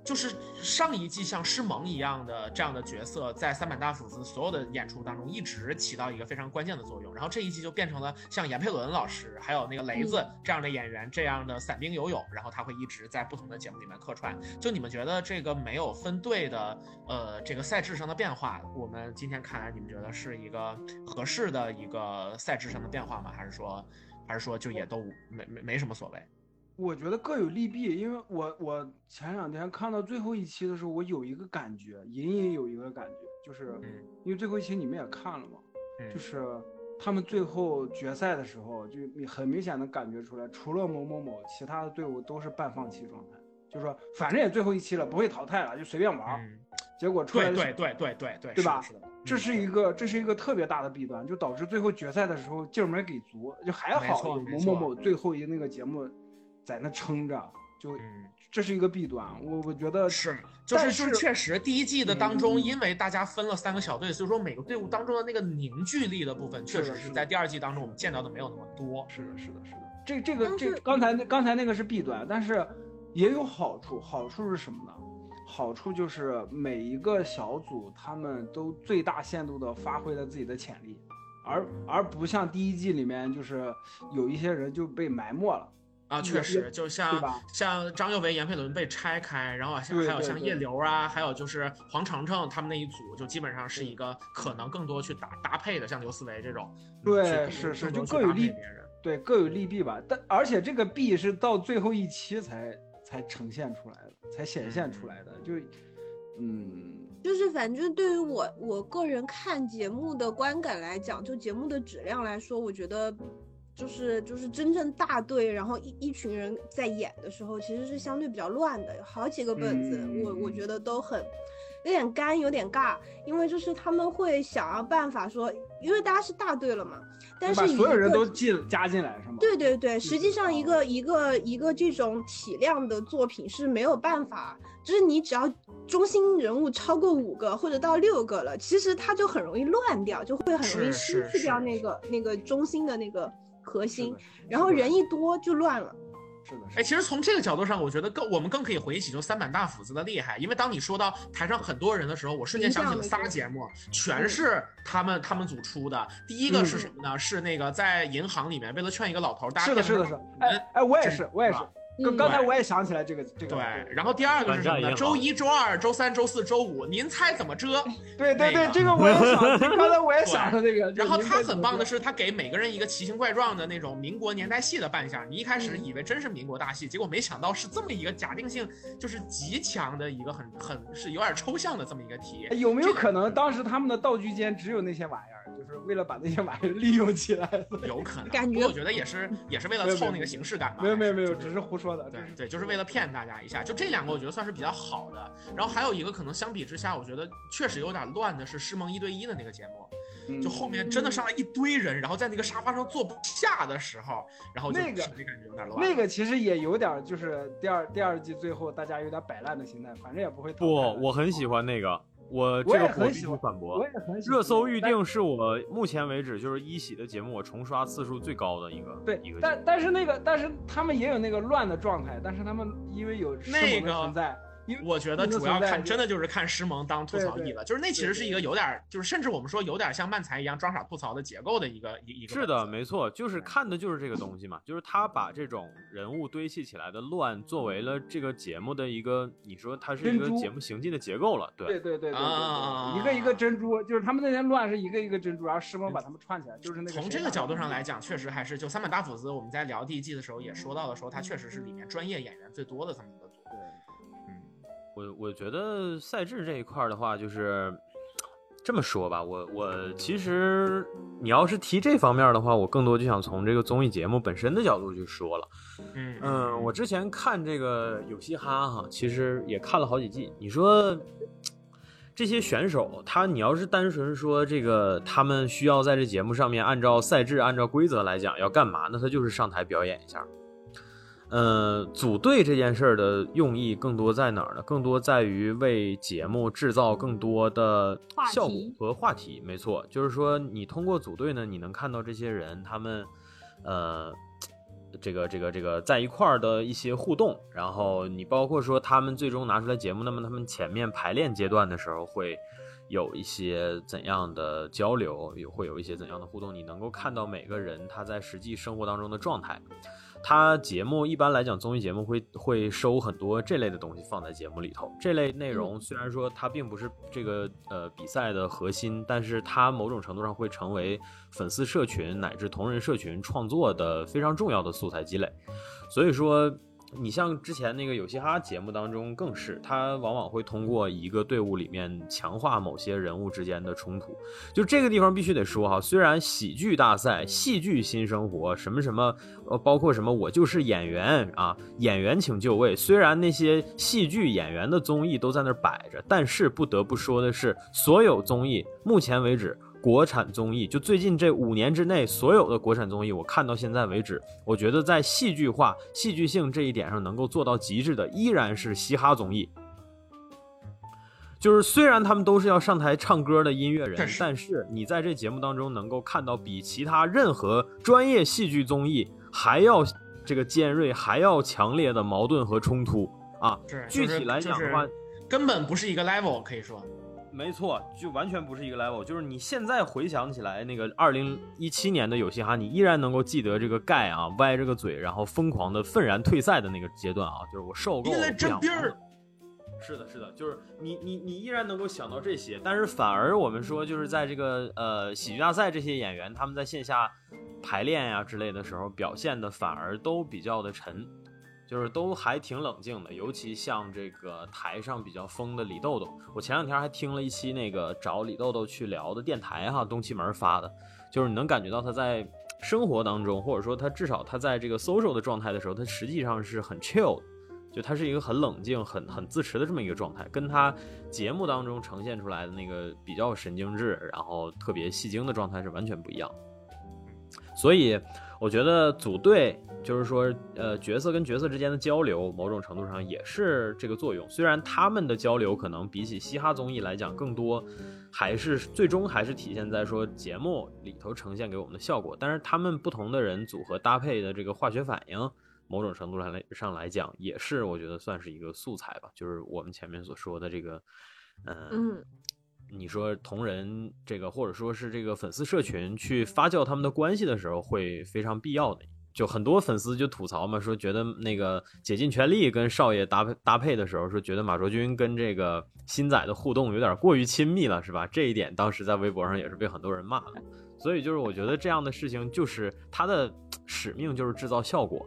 就是上一季像师萌一样的这样的角色，在三板大斧子所有的演出当中一直起到一个非常关键的作用。然后这一季就变成了像闫佩伦老师，还有那个雷子这样的演员，这样的散兵游泳，然后他会一直在不同的节目里面客串。就你们觉得这个没有分队的，呃，这个赛制上的变化，我们今天看来，你们觉得是一个合适的一个赛制上的变化吗？还是说，还是说就也都没没没什么所谓？我觉得各有利弊，因为我我前两天看到最后一期的时候，我有一个感觉，隐隐有一个感觉，就是因为最后一期你们也看了嘛，就是他们最后决赛的时候，就你很明显的感觉出来，除了某某某，其他的队伍都是半放弃状态，就是说反正也最后一期了，不会淘汰了，就随便玩。结果出来对对对对对对吧？是的，这是一个这是一个特别大的弊端，就导致最后决赛的时候劲儿没给足，就还好有某某某最后一那个节目。在那撑着，就这是一个弊端。我我觉得是，就是就是确实，第一季的当中，因为大家分了三个小队，所以说每个队伍当中的那个凝聚力的部分，确实是在第二季当中我们见到的没有那么多。是的，是的，是的。这这个这刚才那刚才那个是弊端，但是也有好处。好处是什么呢？好处就是每一个小组他们都最大限度的发挥了自己的潜力，而而不像第一季里面就是有一些人就被埋没了。啊，确实，就像像张佑维、闫佩伦被拆开，然后像还有像叶流啊，还有就是黄程程他们那一组，就基本上是一个可能更多去搭搭配的，像刘思维这种。对，是是，就各有利，对各有利弊吧。但而且这个弊是到最后一期才才呈现出来的，才显现出来的。就，嗯，就是反正对于我我个人看节目的观感来讲，就节目的质量来说，我觉得。就是就是真正大队，然后一一群人在演的时候，其实是相对比较乱的，有好几个本子，我我觉得都很有点干，有点尬，因为就是他们会想要办法说，因为大家是大队了嘛，但是所有人都进加进来是吗？对对对，实际上一个一个一个这种体量的作品是没有办法，就是你只要中心人物超过五个或者到六个了，其实它就很容易乱掉，就会很容易失去掉那个那个中心的那个。核心，然后人一多就乱了。是的，哎，其实从这个角度上，我觉得更我们更可以回忆起就三板大斧子的厉害，因为当你说到台上很多人的时候，我瞬间想起了仨节目，全是他们他们组出的。第一个是什么呢？是那个在银行里面为了劝一个老头，大家是的，是的，是。哎哎，我也是，我也是。刚刚才我也想起来这个这个。对，然后第二个是什么呢？周一、周二、周三、周四周五，您猜怎么遮？对对对，这个我也想，刚才我也想的这个。然后他很棒的是，他给每个人一个奇形怪状的那种民国年代戏的扮相。你一开始以为真是民国大戏，结果没想到是这么一个假定性就是极强的一个很很是有点抽象的这么一个题。有没有可能当时他们的道具间只有那些玩意儿？就是为了把那些玩意利用起来，有可能。感觉我觉得也是，也是为了凑那个形式感吧。没有没有没有，只是胡说的。对对，就是为了骗大家一下。就这两个，我觉得算是比较好的。然后还有一个可能相比之下，我觉得确实有点乱的是师梦一对一的那个节目，就后面真的上来一堆人，然后在那个沙发上坐不下的时候，然后那个感觉有点乱。那个其实也有点，就是第二第二季最后大家有点摆烂的心态，反正也不会。不，我很喜欢那个。我这个我必须反驳，热搜预定是我目前为止就是一喜的节目，我重刷次数最高的一个。对，一个。但但是那个，但是他们也有那个乱的状态，但是他们因为有那个存在。我觉得主要看真的就是看师萌当吐槽役了，就是那其实是一个有点，就是甚至我们说有点像漫才一样装傻吐槽的结构的一个一一个。是的，没错，就是看的就是这个东西嘛，就是他把这种人物堆砌起来的乱作为了这个节目的一个，你说它是一个节目行进的结构了，对对对对对，一个一个珍珠，就是他们那些乱是一个一个珍珠，然后师萌把他们串起来，就是那个。从这个角度上来讲，确实还是就三板大斧子，我们在聊第一季的时候也说到了，说他确实是里面专业演员最多的这么。我我觉得赛制这一块的话，就是这么说吧，我我其实你要是提这方面的话，我更多就想从这个综艺节目本身的角度去说了。嗯嗯，我之前看这个有嘻哈哈，其实也看了好几季。你说这些选手，他你要是单纯说这个，他们需要在这节目上面按照赛制、按照规则来讲要干嘛？那他就是上台表演一下。呃，组队这件事儿的用意更多在哪儿呢？更多在于为节目制造更多的效果和话题。没错，就是说你通过组队呢，你能看到这些人他们，呃，这个这个这个在一块儿的一些互动。然后你包括说他们最终拿出来节目，那么他们前面排练阶段的时候会有一些怎样的交流，也会有一些怎样的互动？你能够看到每个人他在实际生活当中的状态。他节目一般来讲，综艺节目会会收很多这类的东西放在节目里头。这类内容虽然说它并不是这个呃比赛的核心，但是它某种程度上会成为粉丝社群乃至同人社群创作的非常重要的素材积累。所以说。你像之前那个有嘻哈节目当中，更是他往往会通过一个队伍里面强化某些人物之间的冲突。就这个地方必须得说哈，虽然喜剧大赛、戏剧新生活什么什么，呃，包括什么我就是演员啊，演员请就位。虽然那些戏剧演员的综艺都在那儿摆着，但是不得不说的是，所有综艺目前为止。国产综艺就最近这五年之内，所有的国产综艺，我看到现在为止，我觉得在戏剧化、戏剧性这一点上能够做到极致的，依然是嘻哈综艺。就是虽然他们都是要上台唱歌的音乐人，但是你在这节目当中能够看到比其他任何专业戏剧综艺还要这个尖锐、还要强烈的矛盾和冲突啊！具体来讲的话，根本不是一个 level，可以说。没错，就完全不是一个 level。就是你现在回想起来，那个二零一七年的有嘻哈，你依然能够记得这个盖啊歪着个嘴，然后疯狂的愤然退赛的那个阶段啊，就是我受够了不想。是的，是的，就是你你你依然能够想到这些，但是反而我们说，就是在这个呃喜剧大赛这些演员他们在线下排练呀之类的时候，表现的反而都比较的沉。就是都还挺冷静的，尤其像这个台上比较疯的李豆豆，我前两天还听了一期那个找李豆豆去聊的电台哈，东七门发的，就是你能感觉到他在生活当中，或者说他至少他在这个 social 的状态的时候，他实际上是很 chill，就他是一个很冷静、很很自持的这么一个状态，跟他节目当中呈现出来的那个比较神经质，然后特别戏精的状态是完全不一样。所以我觉得组队。就是说，呃，角色跟角色之间的交流，某种程度上也是这个作用。虽然他们的交流可能比起嘻哈综艺来讲更多，还是最终还是体现在说节目里头呈现给我们的效果。但是他们不同的人组合搭配的这个化学反应，某种程度上来上来讲，也是我觉得算是一个素材吧。就是我们前面所说的这个，嗯。你说同人这个，或者说是这个粉丝社群去发酵他们的关系的时候，会非常必要的。就很多粉丝就吐槽嘛，说觉得那个竭尽全力跟少爷搭配搭配的时候，说觉得马卓君跟这个新仔的互动有点过于亲密了，是吧？这一点当时在微博上也是被很多人骂的。所以就是我觉得这样的事情就是他的使命就是制造效果。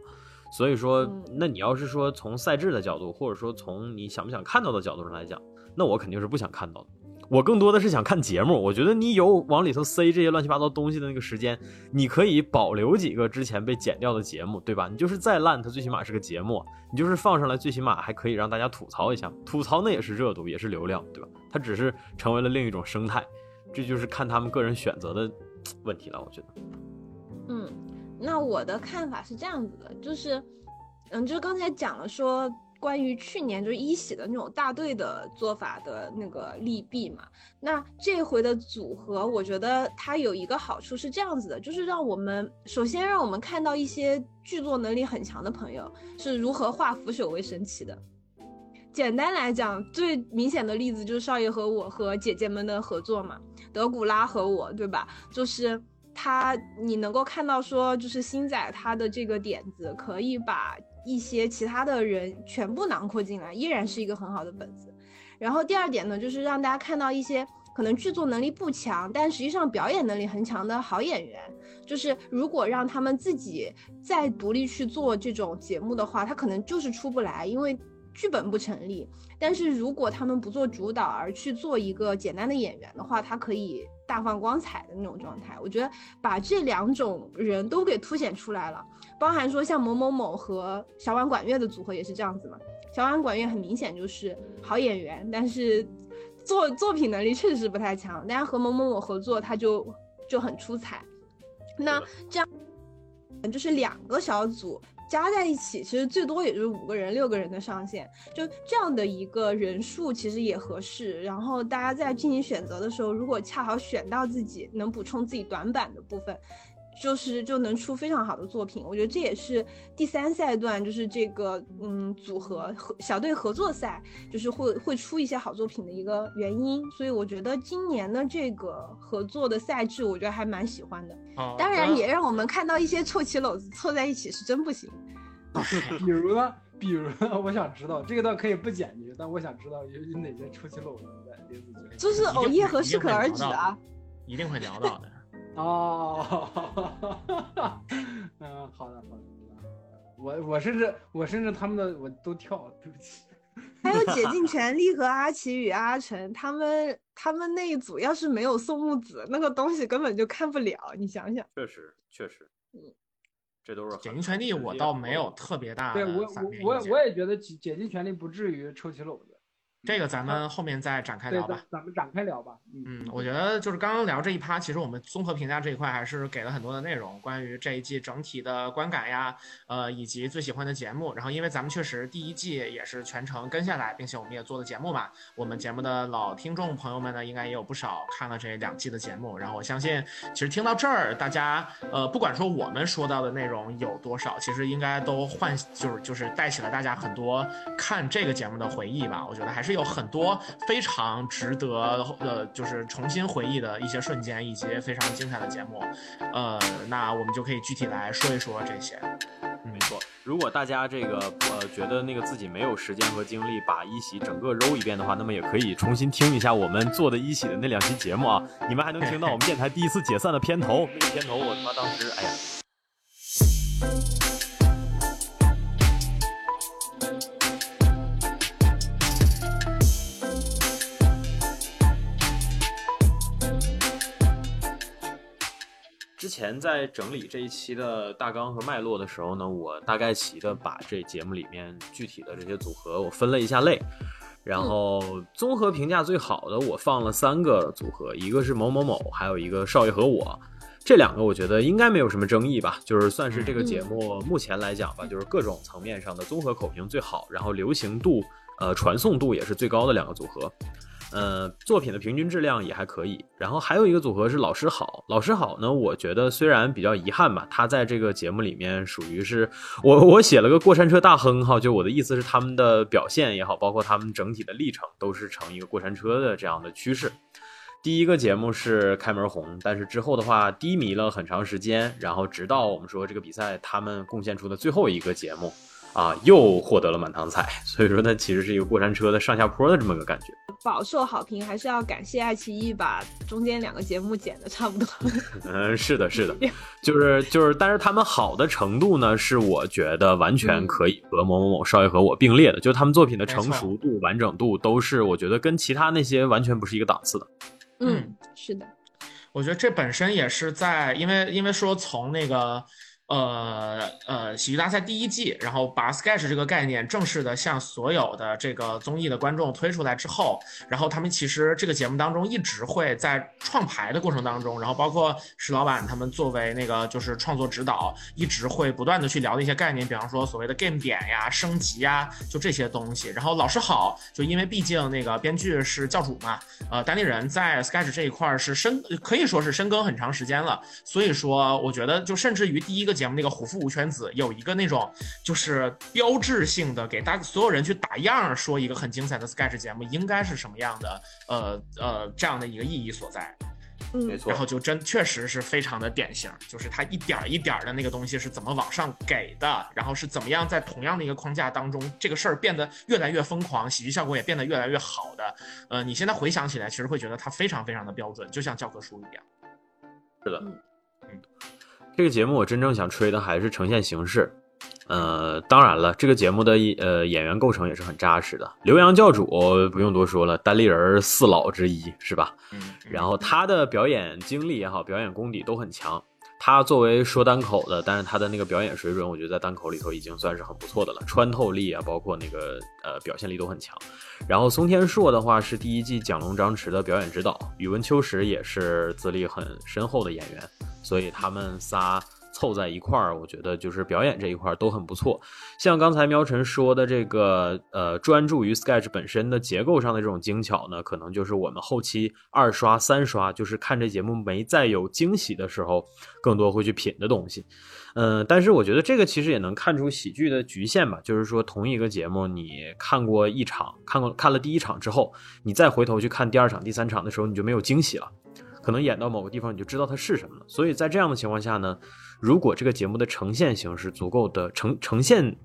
所以说，那你要是说从赛制的角度，或者说从你想不想看到的角度上来讲，那我肯定是不想看到的。我更多的是想看节目，我觉得你有往里头塞这些乱七八糟东西的那个时间，你可以保留几个之前被剪掉的节目，对吧？你就是再烂，它最起码是个节目，你就是放上来，最起码还可以让大家吐槽一下，吐槽那也是热度，也是流量，对吧？它只是成为了另一种生态，这就是看他们个人选择的问题了，我觉得。嗯，那我的看法是这样子的，就是，嗯，就是刚才讲了说。关于去年就是一喜的那种大队的做法的那个利弊嘛，那这回的组合，我觉得它有一个好处是这样子的，就是让我们首先让我们看到一些剧作能力很强的朋友是如何化腐朽为神奇的。简单来讲，最明显的例子就是少爷和我和姐姐们的合作嘛，德古拉和我，对吧？就是他，你能够看到说，就是星仔他的这个点子可以把。一些其他的人全部囊括进来，依然是一个很好的本子。然后第二点呢，就是让大家看到一些可能剧作能力不强，但实际上表演能力很强的好演员。就是如果让他们自己再独立去做这种节目的话，他可能就是出不来，因为剧本不成立。但是如果他们不做主导，而去做一个简单的演员的话，他可以大放光彩的那种状态。我觉得把这两种人都给凸显出来了，包含说像某某某和小婉管乐的组合也是这样子嘛。小婉管乐很明显就是好演员，但是作作品能力确实是不太强。但是和某某某合作，他就就很出彩。那这样就是两个小组。加在一起，其实最多也就是五个人、六个人的上限，就这样的一个人数其实也合适。然后大家在进行选择的时候，如果恰好选到自己能补充自己短板的部分。就是就能出非常好的作品，我觉得这也是第三赛段，就是这个嗯组合和小队合作赛，就是会会出一些好作品的一个原因。所以我觉得今年的这个合作的赛制，我觉得还蛮喜欢的。当然也让我们看到一些臭棋篓子凑在一起是真不行。比如呢？比如呢？我想知道这个倒可以不剪辑，但我想知道有有哪些臭棋篓子在林子君。就是偶夜和适可而止啊，一定会聊到的。哦，嗯，好的，好的，我我甚至我甚至他们的我都跳了，对不起。还有解禁全力和阿奇与阿成他们他们那一组，要是没有宋木子，那个东西根本就看不了。你想想，确实确实，嗯，这都是解禁全力，我倒没有特别大的对我我我我也觉得竭竭尽全力不至于抽起篓子。这个咱们后面再展开聊吧，咱们展开聊吧。嗯，我觉得就是刚刚聊这一趴，其实我们综合评价这一块还是给了很多的内容，关于这一季整体的观感呀，呃，以及最喜欢的节目。然后，因为咱们确实第一季也是全程跟下来，并且我们也做了节目嘛，我们节目的老听众朋友们呢，应该也有不少看了这两季的节目。然后我相信，其实听到这儿，大家呃，不管说我们说到的内容有多少，其实应该都唤就是就是带起了大家很多看这个节目的回忆吧。我觉得还是。有很多非常值得呃，就是重新回忆的一些瞬间，以及非常精彩的节目，呃，那我们就可以具体来说一说这些。没错，如果大家这个呃觉得那个自己没有时间和精力把一喜整个揉一遍的话，那么也可以重新听一下我们做的一喜的那两期节目啊，你们还能听到我们电台第一次解散的片头，那个片头我他妈当时哎呀。前在整理这一期的大纲和脉络的时候呢，我大概齐的把这节目里面具体的这些组合我分了一下类，然后综合评价最好的我放了三个组合，一个是某某某，还有一个少爷和我，这两个我觉得应该没有什么争议吧，就是算是这个节目目前来讲吧，就是各种层面上的综合口评最好，然后流行度、呃传送度也是最高的两个组合。呃，作品的平均质量也还可以。然后还有一个组合是老师好，老师好呢，我觉得虽然比较遗憾吧，他在这个节目里面属于是我我写了个过山车大亨哈，就我的意思是他们的表现也好，包括他们整体的历程都是成一个过山车的这样的趋势。第一个节目是开门红，但是之后的话低迷了很长时间，然后直到我们说这个比赛他们贡献出的最后一个节目。啊，又获得了满堂彩，所以说它其实是一个过山车的上下坡的这么个感觉，饱受好评，还是要感谢爱奇艺把中间两个节目剪的差不多。嗯，是的，是的，就是就是，但是他们好的程度呢，是我觉得完全可以和某某某少爷和我并列的，就是他们作品的成熟度、完整度都是我觉得跟其他那些完全不是一个档次的。嗯，是的，我觉得这本身也是在，因为因为说从那个。呃呃，喜剧大赛第一季，然后把 sketch 这个概念正式的向所有的这个综艺的观众推出来之后，然后他们其实这个节目当中一直会在创排的过程当中，然后包括石老板他们作为那个就是创作指导，一直会不断的去聊的一些概念，比方说所谓的 game 点呀、升级呀，就这些东西。然后老师好，就因为毕竟那个编剧是教主嘛，呃，单立人在 sketch 这一块是深可以说是深耕很长时间了，所以说我觉得就甚至于第一个。节目那个虎父无犬子有一个那种就是标志性的给大家所有人去打样说一个很精彩的 sketch 节目应该是什么样的呃呃这样的一个意义所在，嗯，没。错，然后就真确实是非常的典型，就是它一点一点的那个东西是怎么往上给的，然后是怎么样在同样的一个框架当中这个事儿变得越来越疯狂，喜剧效果也变得越来越好的，呃，你现在回想起来，其实会觉得它非常非常的标准，就像教科书一样，是的，嗯。这个节目我真正想吹的还是呈现形式，呃，当然了，这个节目的呃演员构成也是很扎实的。刘洋教主不用多说了，单立人四老之一是吧？嗯，然后他的表演经历也好，表演功底都很强。他作为说单口的，但是他的那个表演水准，我觉得在单口里头已经算是很不错的了，穿透力啊，包括那个呃表现力都很强。然后松田硕的话是第一季蒋龙张弛的表演指导，宇文秋实也是资历很深厚的演员，所以他们仨。凑在一块儿，我觉得就是表演这一块儿都很不错。像刚才喵晨说的这个，呃，专注于 sketch 本身的结构上的这种精巧呢，可能就是我们后期二刷、三刷，就是看这节目没再有惊喜的时候，更多会去品的东西。嗯，但是我觉得这个其实也能看出喜剧的局限吧，就是说同一个节目，你看过一场，看过看了第一场之后，你再回头去看第二场、第三场的时候，你就没有惊喜了。可能演到某个地方，你就知道它是什么了。所以在这样的情况下呢，如果这个节目的呈现形式足够的呈呈现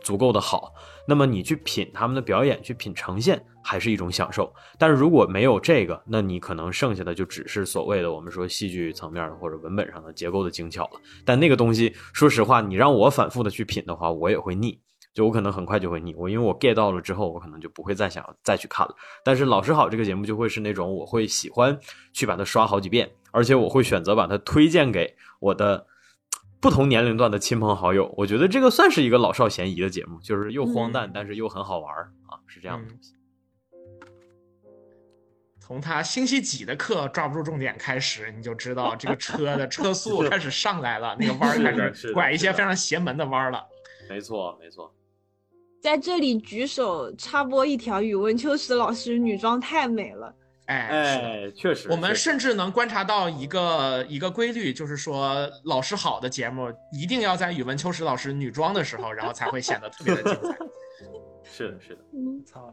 足够的好，那么你去品他们的表演，去品呈现，还是一种享受。但是如果没有这个，那你可能剩下的就只是所谓的我们说戏剧层面的或者文本上的结构的精巧了。但那个东西，说实话，你让我反复的去品的话，我也会腻。就我可能很快就会腻，我因为我 get 到了之后，我可能就不会再想再去看了。但是老师好这个节目就会是那种我会喜欢去把它刷好几遍，而且我会选择把它推荐给我的不同年龄段的亲朋好友。我觉得这个算是一个老少咸宜的节目，就是又荒诞，但是又很好玩啊，是这样的东西。从他星期几的课抓不住重点开始，你就知道 这个车的车速开始上来了，那个弯开始拐一些非常邪门的弯了。没错，没错。在这里举手插播一条，语文秋实老师女装太美了。哎哎，确实，我们甚至能观察到一个一个规律，就是说老师好的节目一定要在宇文秋实老师女装的时候，然后才会显得特别的精彩。是的，是的。嗯，操。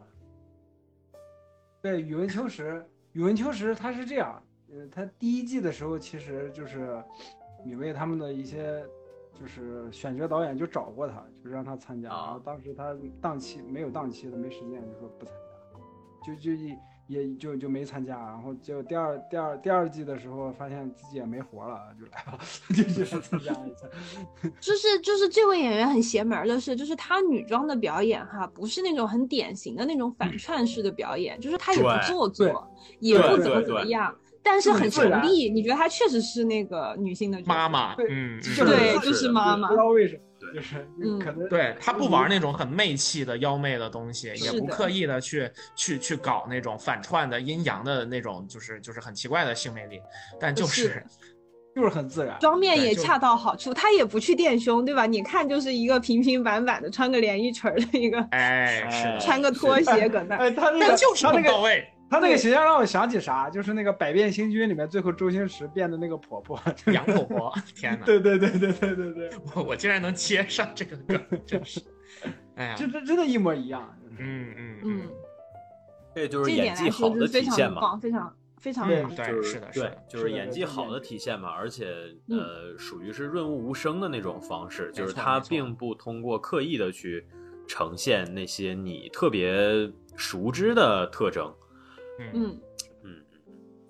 对，宇文秋实，宇文秋实他是这样，呃，他第一季的时候其实就是米未他们的一些。就是选角导演就找过他，就让他参加，然后当时他档期没有档期，他没时间，就说不参加，就就也也就就没参加，然后就第二第二第二季的时候发现自己也没活了，就来了，就去参加一下。就是就是这位演员很邪门的是，就是他女装的表演哈，不是那种很典型的那种反串式的表演，就是他也不做作，也不怎么怎么样。但是很成立，你觉得她确实是那个女性的妈妈？嗯，对，就是妈妈。不知道为什么，就是可能对他不玩那种很媚气的妖媚的东西，也不刻意的去去去搞那种反串的阴阳的那种，就是就是很奇怪的性魅力，但就是 就是很自然，妆面也恰到好处，他也不去垫胸，对吧？你看就是一个平平板板的，穿个连衣裙的一个，哎，是穿个拖鞋搁那，哎，他那个就是很到位。他那个形象让我想起啥？就是那个《百变星君》里面最后周星驰变的那个婆婆，杨婆婆。天哪！对对对对对对对，我我竟然能接上这个梗，真是，哎呀，这这真的一模一样。嗯嗯嗯，这就是演技好的体现嘛，非常非常对，是的，对，就是演技好的体现嘛。而且呃，属于是润物无声的那种方式，就是他并不通过刻意的去呈现那些你特别熟知的特征。嗯嗯嗯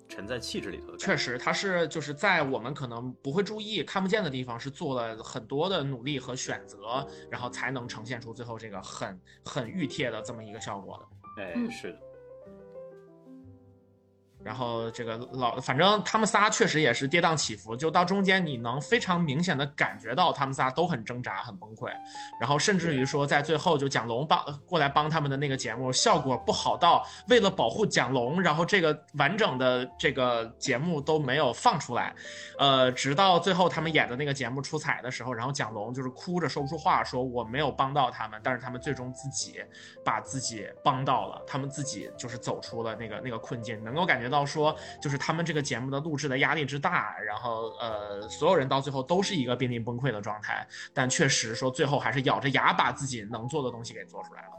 沉在气质里头的。确实，他是就是在我们可能不会注意、看不见的地方，是做了很多的努力和选择，然后才能呈现出最后这个很很熨帖的这么一个效果的。哎，是的。然后这个老，反正他们仨确实也是跌宕起伏，就到中间你能非常明显的感觉到他们仨都很挣扎、很崩溃，然后甚至于说在最后就蒋龙帮过来帮他们的那个节目效果不好到为了保护蒋龙，然后这个完整的这个节目都没有放出来，呃，直到最后他们演的那个节目出彩的时候，然后蒋龙就是哭着说不出话，说我没有帮到他们，但是他们最终自己把自己帮到了，他们自己就是走出了那个那个困境，能够感觉。到说，就是他们这个节目的录制的压力之大，然后呃，所有人到最后都是一个濒临崩溃的状态，但确实说最后还是咬着牙把自己能做的东西给做出来了。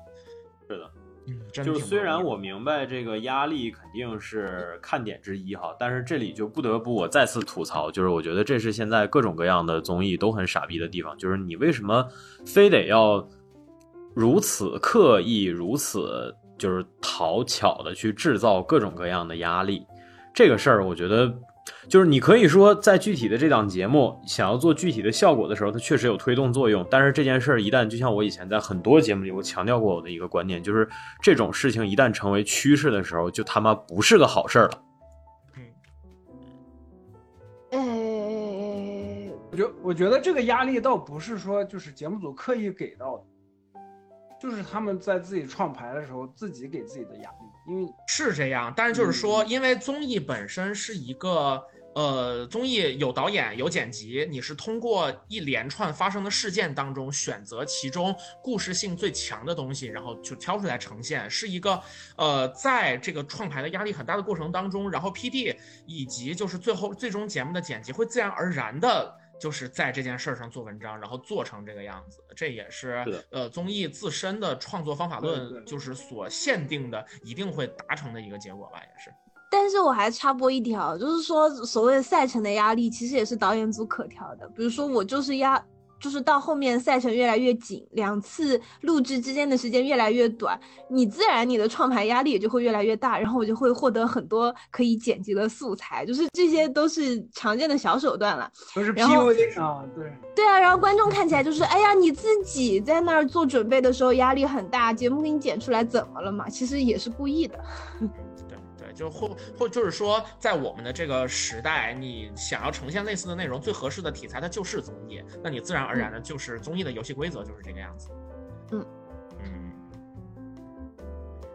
是的，嗯，就虽然我明白这个压力肯定是看点之一哈，但是这里就不得不我再次吐槽，就是我觉得这是现在各种各样的综艺都很傻逼的地方，就是你为什么非得要如此刻意，如此。就是讨巧的去制造各种各样的压力，这个事儿我觉得就是你可以说，在具体的这档节目想要做具体的效果的时候，它确实有推动作用。但是这件事儿一旦，就像我以前在很多节目里我强调过我的一个观念，就是这种事情一旦成为趋势的时候，就他妈不是个好事儿了。哎，我觉我觉得这个压力倒不是说就是节目组刻意给到的，就是他们在自己创牌的时候自己给自己的压力，因为是这样。但是就是说，因为综艺本身是一个。呃，综艺有导演有剪辑，你是通过一连串发生的事件当中选择其中故事性最强的东西，然后就挑出来呈现，是一个呃，在这个创牌的压力很大的过程当中，然后 P D 以及就是最后最终节目的剪辑会自然而然的，就是在这件事儿上做文章，然后做成这个样子，这也是呃综艺自身的创作方法论就是所限定的一定会达成的一个结果吧，也是。但是我还插播一条，就是说所谓的赛程的压力，其实也是导演组可调的。比如说我就是压，就是到后面赛程越来越紧，两次录制之间的时间越来越短，你自然你的创牌压力也就会越来越大，然后我就会获得很多可以剪辑的素材，就是这些都是常见的小手段了。都是 PUA 啊，对对啊，然后观众看起来就是，哎呀，你自己在那儿做准备的时候压力很大，节目给你剪出来怎么了嘛？其实也是故意的。就或或就是说，在我们的这个时代，你想要呈现类似的内容，最合适的题材它就是综艺，那你自然而然的就是综艺的游戏规则就是这个样子。嗯嗯。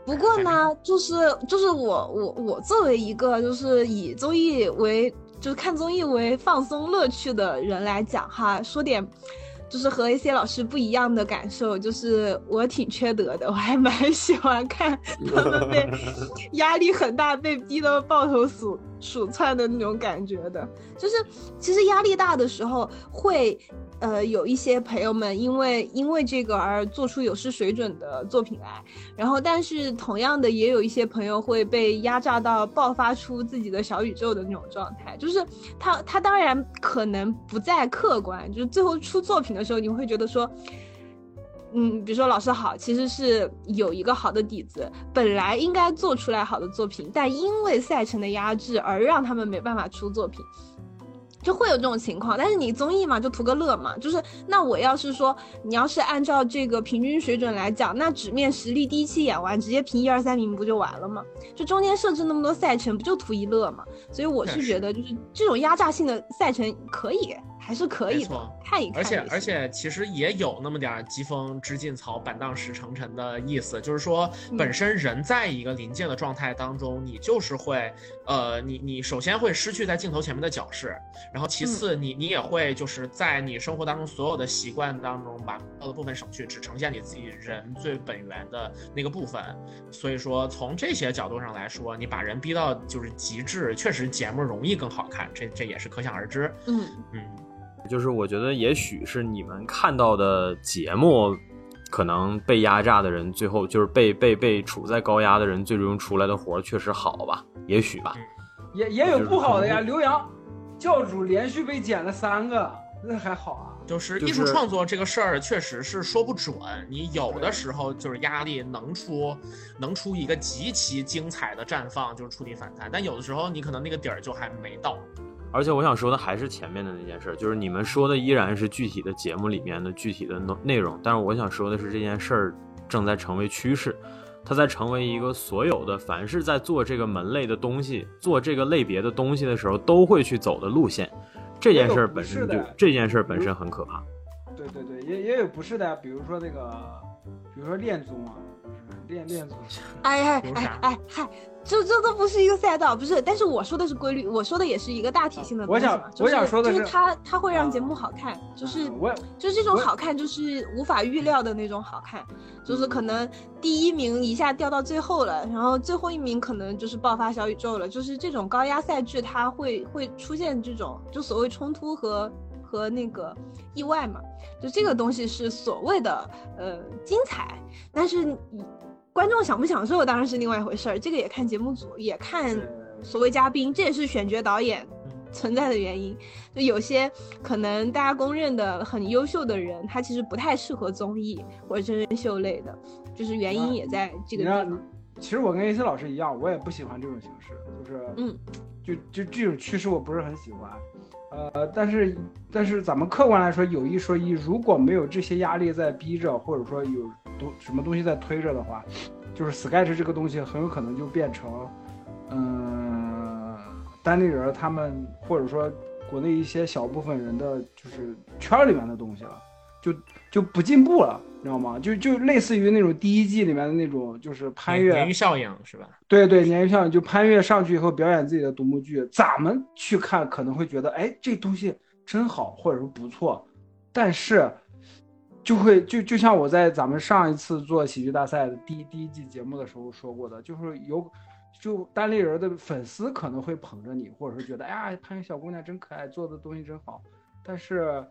不过呢，就是就是我我我作为一个就是以综艺为就是看综艺为放松乐趣的人来讲哈，说点。就是和一些老师不一样的感受，就是我挺缺德的，我还蛮喜欢看他们被 压力很大，被逼到抱头鼠鼠窜的那种感觉的。就是其实压力大的时候会。呃，有一些朋友们因为因为这个而做出有失水准的作品来，然后但是同样的也有一些朋友会被压榨到爆发出自己的小宇宙的那种状态，就是他他当然可能不再客观，就是最后出作品的时候，你会觉得说，嗯，比如说老师好，其实是有一个好的底子，本来应该做出来好的作品，但因为赛程的压制而让他们没办法出作品。就会有这种情况，但是你综艺嘛，就图个乐嘛。就是那我要是说，你要是按照这个平均水准来讲，那纸面实力第一期演完，直接评一二三名不就完了吗？就中间设置那么多赛程，不就图一乐吗？所以我是觉得，就是这种压榨性的赛程可以。还是可以的，看一看。而且而且，其实也有那么点儿疾风知劲草，板荡识成尘的意思。就是说，本身人在一个临界的状态当中，你就是会，呃，你你首先会失去在镜头前面的角势，然后其次，你你也会就是在你生活当中所有的习惯当中，把要的部分省去，只呈现你自己人最本源的那个部分。所以说，从这些角度上来说，你把人逼到就是极致，确实节目容易更好看，这这也是可想而知。嗯嗯。就是我觉得，也许是你们看到的节目，可能被压榨的人，最后就是被被被处在高压的人，最终出来的活确实好吧？也许吧，也也有不好的呀。刘洋教主连续被剪了三个，那还好啊。就是艺术创作这个事儿，确实是说不准。你有的时候就是压力能出，能出一个极其精彩的绽放，就是触底反弹；但有的时候你可能那个底儿就还没到。而且我想说的还是前面的那件事，就是你们说的依然是具体的节目里面的具体的内内容，但是我想说的是这件事儿正在成为趋势，它在成为一个所有的凡是在做这个门类的东西、做这个类别的东西的时候都会去走的路线。这件事儿本身就这件事儿本身很可怕。对对对，也也有不是的，比如说那个，比如说恋综啊，恋恋综。哎 哎哎哎嗨。这这都不是一个赛道，不是。但是我说的是规律，我说的也是一个大体性的东西嘛。我想，我想说的是，它它会让节目好看，就是就是这种好看，就是无法预料的那种好看，就是可能第一名一下掉到最后了，然后最后一名可能就是爆发小宇宙了，就是这种高压赛制，它会会出现这种就所谓冲突和和那个意外嘛，就这个东西是所谓的呃精彩，但是。观众享不享受当然是另外一回事儿，这个也看节目组，也看所谓嘉宾，这也是选角导演存在的原因。就有些可能大家公认的很优秀的人，他其实不太适合综艺或者真人秀类的，就是原因也在这个地方。其实我跟 AC 老师一样，我也不喜欢这种形式，就是嗯，就就这种趋势我不是很喜欢。呃，但是但是咱们客观来说，有一说一，如果没有这些压力在逼着，或者说有东什么东西在推着的话，就是 Sketch 这个东西很有可能就变成，嗯，单立人他们或者说国内一些小部分人的就是圈里面的东西了，就就不进步了，知道吗？就就类似于那种第一季里面的那种，就是潘越鲶鱼效应是吧？对对，鲶鱼效应就潘越上去以后表演自己的独幕剧，咱们去看可能会觉得，哎，这东西真好，或者说不错，但是就会就就像我在咱们上一次做喜剧大赛的第一第一季节目的时候说过的，就是有就单立人的粉丝可能会捧着你，或者是觉得，哎呀，潘越小姑娘真可爱，做的东西真好，但是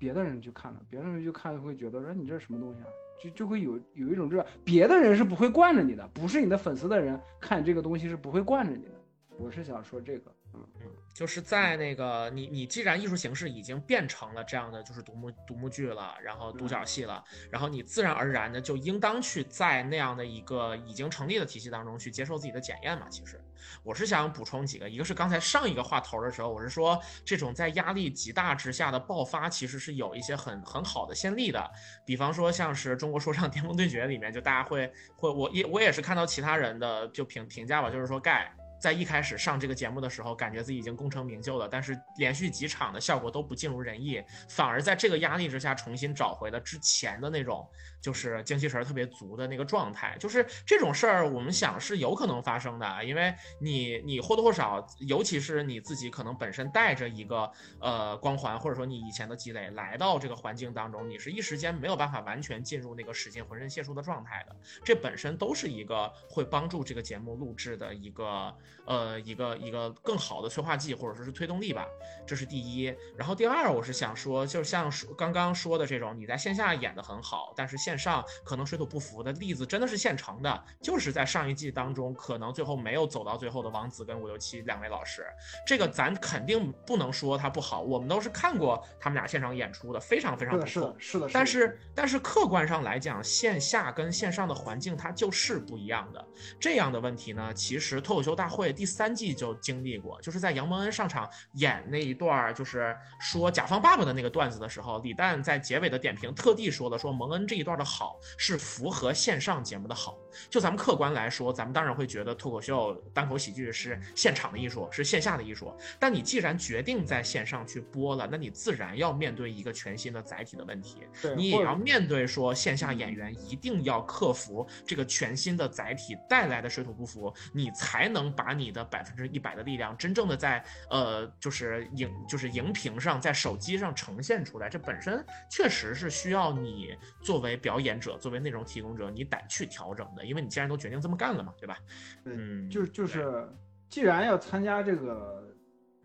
别的人去看了，别的人去看会觉得说你这是什么东西啊？就就会有有一种这别的人是不会惯着你的，不是你的粉丝的人看这个东西是不会惯着你的。我是想说这个，嗯，就是在那个你你既然艺术形式已经变成了这样的就是独幕独幕剧了，然后独角戏了，然后你自然而然的就应当去在那样的一个已经成立的体系当中去接受自己的检验嘛。其实我是想补充几个，一个是刚才上一个话头的时候，我是说这种在压力极大之下的爆发，其实是有一些很很好的先例的，比方说像是中国说唱 巅峰对决里面，就大家会会我也我也是看到其他人的就评评价吧，就是说盖。在一开始上这个节目的时候，感觉自己已经功成名就了，但是连续几场的效果都不尽如人意，反而在这个压力之下重新找回了之前的那种就是精气神特别足的那个状态。就是这种事儿，我们想是有可能发生的，因为你你或多或少，尤其是你自己可能本身带着一个呃光环，或者说你以前的积累来到这个环境当中，你是一时间没有办法完全进入那个使劲浑身解数的状态的。这本身都是一个会帮助这个节目录制的一个。呃，一个一个更好的催化剂或者说是推动力吧，这是第一。然后第二，我是想说，就像说刚刚说的这种，你在线下演的很好，但是线上可能水土不服的例子，真的是现成的。就是在上一季当中，可能最后没有走到最后的王子跟五六七两位老师，这个咱肯定不能说他不好，我们都是看过他们俩现场演出的，非常非常不错。是的，是的。但是但是客观上来讲，线下跟线上的环境它就是不一样的。这样的问题呢，其实脱口秀大会。第三季就经历过，就是在杨蒙恩上场演那一段，就是说甲方爸爸的那个段子的时候，李诞在结尾的点评特地说了，说蒙恩这一段的好是符合线上节目的好。就咱们客观来说，咱们当然会觉得脱口秀、单口喜剧是现场的艺术，是线下的艺术。但你既然决定在线上去播了，那你自然要面对一个全新的载体的问题，你也要面对说线下演员一定要克服这个全新的载体带来的水土不服，你才能把你的百分之一百的力量真正的在呃就是荧就是荧屏上，在手机上呈现出来。这本身确实是需要你作为表演者、作为内容提供者，你得去调整的。因为你既然都决定这么干了嘛，对吧？嗯，就就是，既然要参加这个，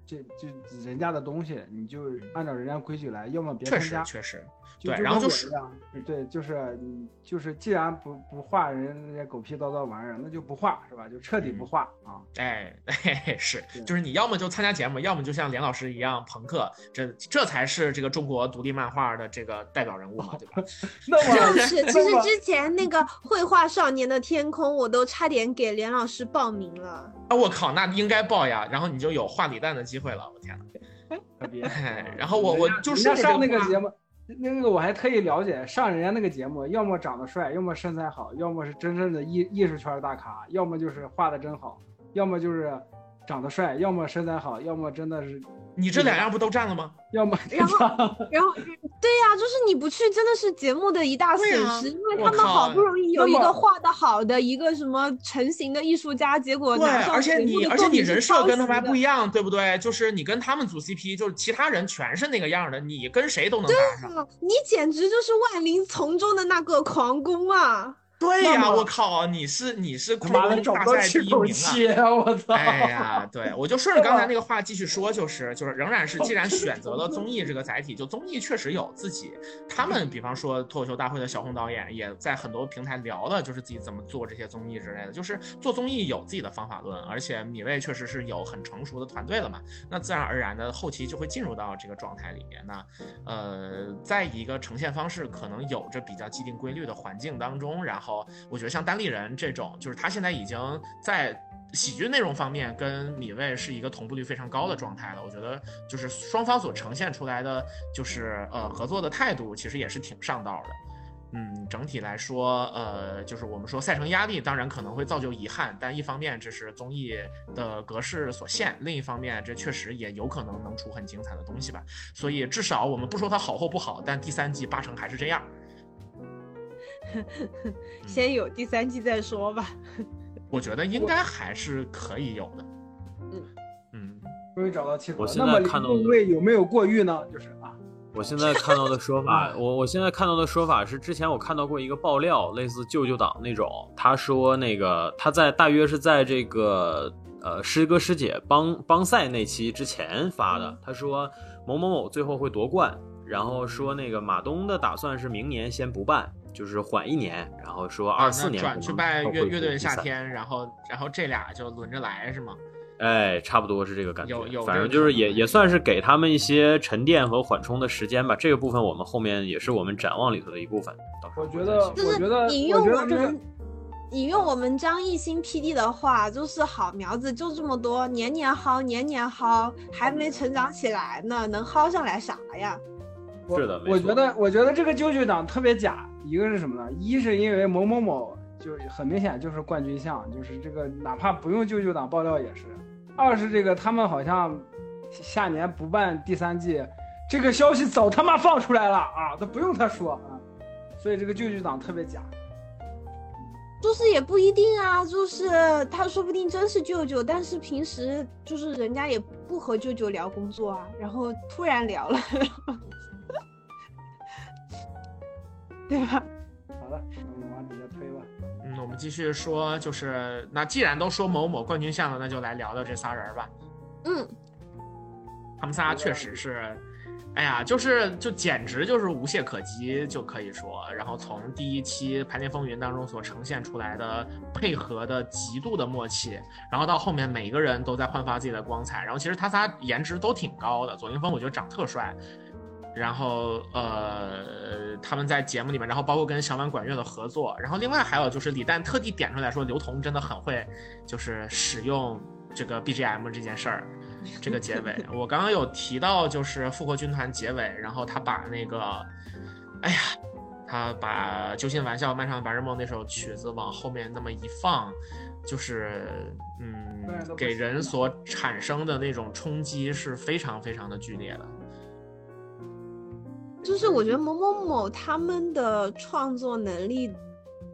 这就人家的东西，你就按照人家规矩来，要么别参加。确实，确实。对，然后就是，对，就是就是，既然不不画人那些狗屁叨叨玩意儿，那就不画，是吧？就彻底不画啊！哎，是，就是你要么就参加节目，要么就像连老师一样朋克，这这才是这个中国独立漫画的这个代表人物嘛，对吧？就是，其实之前那个绘画少年的天空，我都差点给连老师报名了。啊，我靠，那应该报呀！然后你就有画李诞的机会了，我天哪！然后我我就是上那个节目。那个我还特意了解，上人家那个节目，要么长得帅，要么身材好，要么是真正的艺艺术圈大咖，要么就是画的真好，要么就是长得帅，要么身材好，要么真的是。你这两样不都占了吗？要么，然后，然后，对呀，就是你不去，真的是节目的一大损失，因为他们好不容易有一个画的好的一个什么成型的艺术家，结果对，而且你，而且你人设跟他们还不一样，对不对？就是你跟他们组 CP，就是其他人全是那个样的，你跟谁都能搭上，你简直就是万灵丛中的那个狂攻啊！对呀，我靠，你是你是他妈的大赛第一名啊！我 操！哎呀，对，我就顺着刚才那个话继续说，就是就是仍然是，既然选择了综艺这个载体，就综艺确实有自己，他们比方说脱口秀大会的小红导演也在很多平台聊了，就是自己怎么做这些综艺之类的，就是做综艺有自己的方法论，而且米未确实是有很成熟的团队了嘛，那自然而然的后期就会进入到这个状态里面。那呃，在一个呈现方式可能有着比较既定规律的环境当中，然后。后我觉得像单立人这种，就是他现在已经在喜剧内容方面跟米未是一个同步率非常高的状态了。我觉得就是双方所呈现出来的就是呃合作的态度，其实也是挺上道的。嗯，整体来说，呃，就是我们说赛程压力，当然可能会造就遗憾，但一方面这是综艺的格式所限，另一方面这确实也有可能能出很精彩的东西吧。所以至少我们不说它好或不好，但第三季八成还是这样。先有第三季再说吧。我觉得应该还是可以有的。嗯嗯，终于找到契合我了。那么现在看到林位有没有过誉呢？就是啊，我现在看到的说法，我我现在看到的说法是，之前我看到过一个爆料，类似舅舅党那种，他说那个他在大约是在这个呃师哥师姐帮帮赛那期之前发的，他说某某某最后会夺冠，然后说那个马东的打算是明年先不办，就是缓一年，然后说二四年啊转去拜乐乐队夏复比赛天，然后然后这俩就轮着来是吗？哎，差不多是这个感觉有有，反正就是也也算是给他们一些沉淀和缓冲的时间吧。这个部分我们后面也是我们展望里头的一部分。到时候我觉得，就是我觉得，引用我们引用我们张艺兴 PD 的话，就是好苗子就这么多，年年薅，年年薅，还没成长起来呢，能薅上来啥呀？是的我觉得，我觉得这个舅舅党特别假。一个是什么呢？一是因为某某某就很明显就是冠军相，就是这个哪怕不用舅舅党爆料也是。二是这个他们好像下年不办第三季，这个消息早他妈放出来了啊，都不用他说啊。所以这个舅舅党特别假。就是也不一定啊，就是他说不定真是舅舅，但是平时就是人家也不和舅舅聊工作啊，然后突然聊了，对吧？好了，那我们往底下推吧。嗯，我们继续说，就是那既然都说某某冠军相了，那就来聊聊这仨人吧。嗯，他们仨确实是，哎呀，就是就简直就是无懈可击，就可以说。然后从第一期《排练风云》当中所呈现出来的配合的极度的默契，然后到后面每一个人都在焕发自己的光彩。然后其实他仨颜值都挺高的，左凌峰我觉得长特帅。然后呃，他们在节目里面，然后包括跟小碗管乐的合作，然后另外还有就是李诞特地点出来说，刘同真的很会，就是使用这个 BGM 这件事儿。这个结尾，我刚刚有提到，就是复活军团结尾，然后他把那个，哎呀，他把《揪心玩笑》《漫长的白日梦》那首曲子往后面那么一放，就是嗯，给人所产生的那种冲击是非常非常的剧烈的。就是我觉得某某某他们的创作能力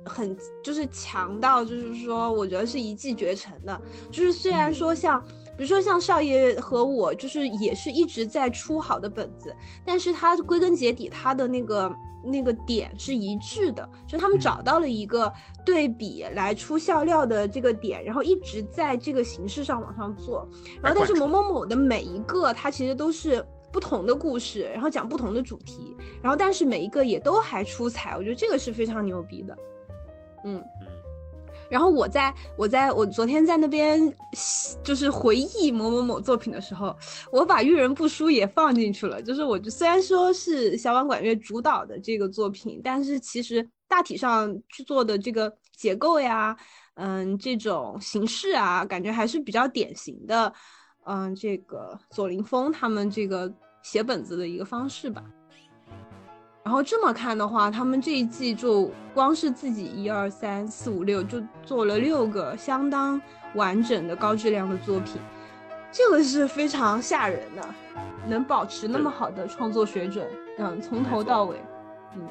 很就是强到，就是说我觉得是一骑绝尘的。就是虽然说像比如说像少爷和我，就是也是一直在出好的本子，但是他归根结底他的那个那个点是一致的，就他们找到了一个对比来出笑料的这个点，然后一直在这个形式上往上做。然后但是某某某的每一个，它其实都是。不同的故事，然后讲不同的主题，然后但是每一个也都还出彩，我觉得这个是非常牛逼的，嗯。然后我在我在我昨天在那边就是回忆某某某作品的时候，我把《遇人不淑》也放进去了。就是我虽然说是小碗管乐主导的这个作品，但是其实大体上去做的这个结构呀，嗯，这种形式啊，感觉还是比较典型的。嗯，这个左凌峰他们这个写本子的一个方式吧。然后这么看的话，他们这一季就光是自己一二三四五六就做了六个相当完整的高质量的作品，这个是非常吓人的，能保持那么好的创作水准，嗯，从头到尾，嗯。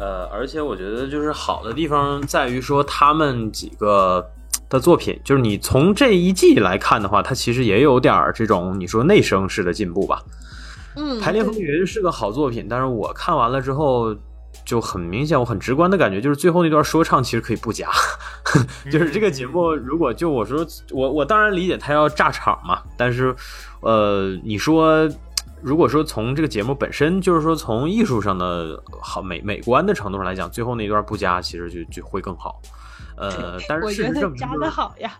呃，而且我觉得就是好的地方在于说他们几个的作品，就是你从这一季来看的话，它其实也有点儿这种你说内生式的进步吧。嗯，排列风云是个好作品，但是我看完了之后就很明显，我很直观的感觉就是最后那段说唱其实可以不加。就是这个节目，如果就我说我我当然理解他要炸场嘛，但是呃，你说。如果说从这个节目本身，就是说从艺术上的好美美观的程度上来讲，最后那段不加，其实就就会更好。呃，但是我觉得事实证明，加的好呀。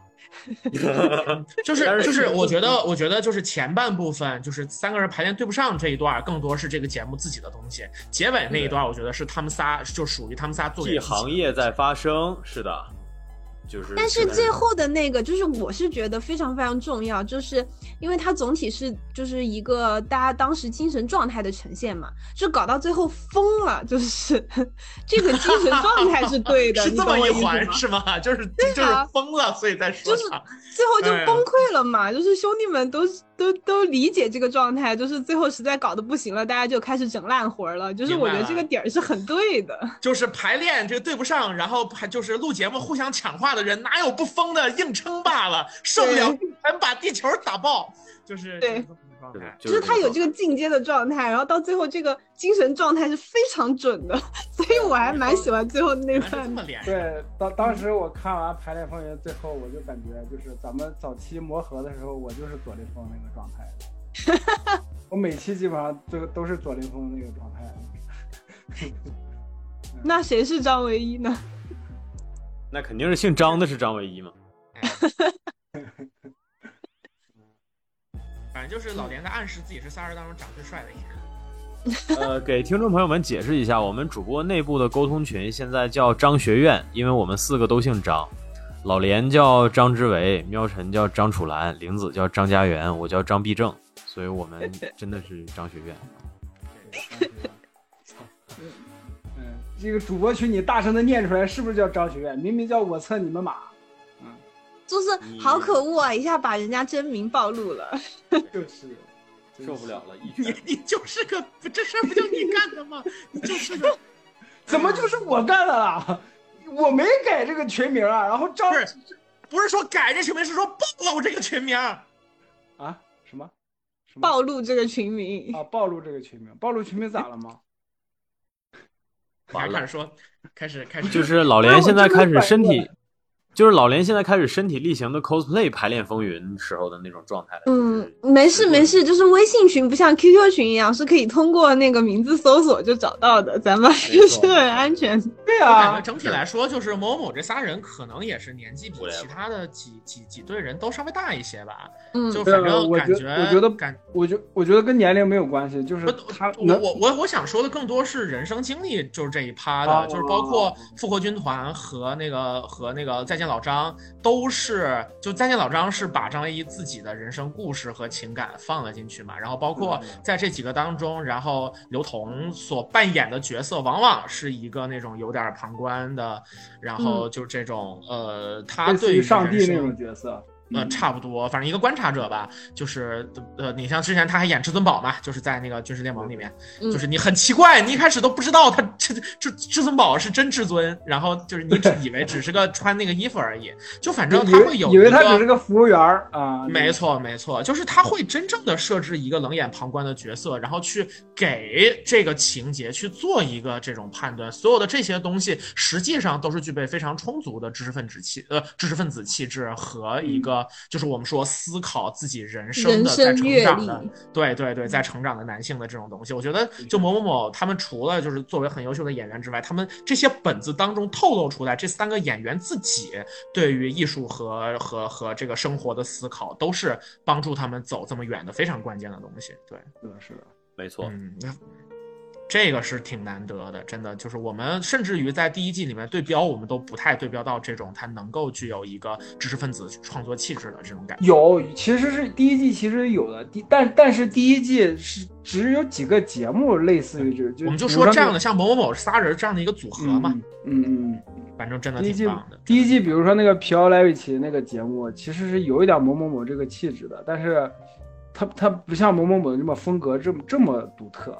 就 是就是，我觉得我觉得就是前半部分就是三个人排练对不上这一段，更多是这个节目自己的东西。结尾那一段，我觉得是他们仨就属于他们仨就是。但是最后的那个，就是我是觉得非常非常重要，就是因为它总体是就是一个大家当时精神状态的呈现嘛，就搞到最后疯了，就是这个精神状态是对的，是这么一环是吗？就是就是啊疯了，所以在说就是。最后就崩溃了嘛，就是兄弟们都都都理解这个状态，就是最后实在搞得不行了，大家就开始整烂活儿了。就是我觉得这个点儿是很对的。就是排练这个对不上，然后还就是录节目互相抢话的人，哪有不疯的？硬撑罢了，受不了还把地球打爆，就是对就是他有这个个进阶的状态，然后到最后这个精神状态是非常准的，所以我还蛮喜欢最后那段。对，当当时我看完《排练风云》，最后我就感觉就是咱们早期磨合的时候，我就是左凌峰那个状态。我每期基本上都都是左凌峰那个状态。那谁是张唯一呢？那肯定是姓张的是张唯一嘛。反正就是老连在暗示自己是仨人当中长最帅的一个。呃，给听众朋友们解释一下，我们主播内部的沟通群现在叫张学院，因为我们四个都姓张。老连叫张之维，喵晨叫张楚岚，玲子叫张家园，我叫张必正，所以我们 真的是张学院。嗯，这个主播群你大声的念出来，是不是叫张学院？明明叫我测你们马。就是好可恶啊！一下把人家真名暴露了。就是，受不了了，一你你就是个这事儿不就你干的吗？你就是个怎么就是我干的啦？我没改这个群名啊。然后张不是不是说改这群名，是说暴露这个群名。啊什么什么暴露这个群名，啊暴露这个群名，暴露群名咋了吗？完了。开始说，开始开始。就是老连现在开始身体，就是老连现在开始身体力行的 cosplay 排练风云时候的那种状态。嗯，没事没事，就是微信群不像 QQ 群一样，是可以通过那个名字搜索就找到的，咱们还是很安全。我对啊感觉，整体来说，就是某某这仨人可能也是年纪比其他的几几几队人都稍微大一些吧。嗯，就对反正感我觉我觉得感我觉我觉得跟年龄没有关系，就是他我我我我想说的更多是人生经历，就是这一趴的，哦就是包括复活军团和那个和那个再见老张，都是就再见老张是把张唯一自己的人生故事和情感放了进去嘛，然后包括嗯在这几个当中，然后刘同所扮演的角色往往是一个那种有点旁观的，然后就这种呃，他对于上帝那种角色。呃，差不多，反正一个观察者吧，就是呃，你像之前他还演至尊宝嘛，就是在那个军事联盟里面，嗯就是你很奇怪，你一开始都不知道他这这至尊宝是真至尊，然后就是你只 以为只是个穿那个衣服而已，就反正他会有为以为一他只是个服务员儿啊，没错，没错，就是他会真正的设置一个冷眼旁观的角色，然后去给这个情节去做一个这种判断。所有的这些东西，实际上都是具备非常充足的知识分子气呃知识分子气质和一个、就是我们说思考自己人生的在成长的，对对对，在成长的男性的这种东西，我觉得就某某某他们除了就是作为很优秀的演员之外，他们这些本子当中透露出来这三个演员自己对于艺术和和和这个生活的思考，都是帮助他们走这么远的非常关键的东西。对，是的，是的，没错，嗯，那这个是挺难得的，真的就是我们甚至于在第一季里面对标，我们都不太对标到这种他能够具有一个知识分子创作气质的这种感觉。有，其实是第一季其实有的，第但但是第一季是只有几个节目类似于这，就我们就说这样的，像某某某仨人这样的一个组合嘛，嗯嗯嗯，反正真的挺棒的。第一季比如说那个皮奥莱维奇那个节目，其实是有一点某某某这个气质的，但是他他不像某某某这么风格这么这么独特，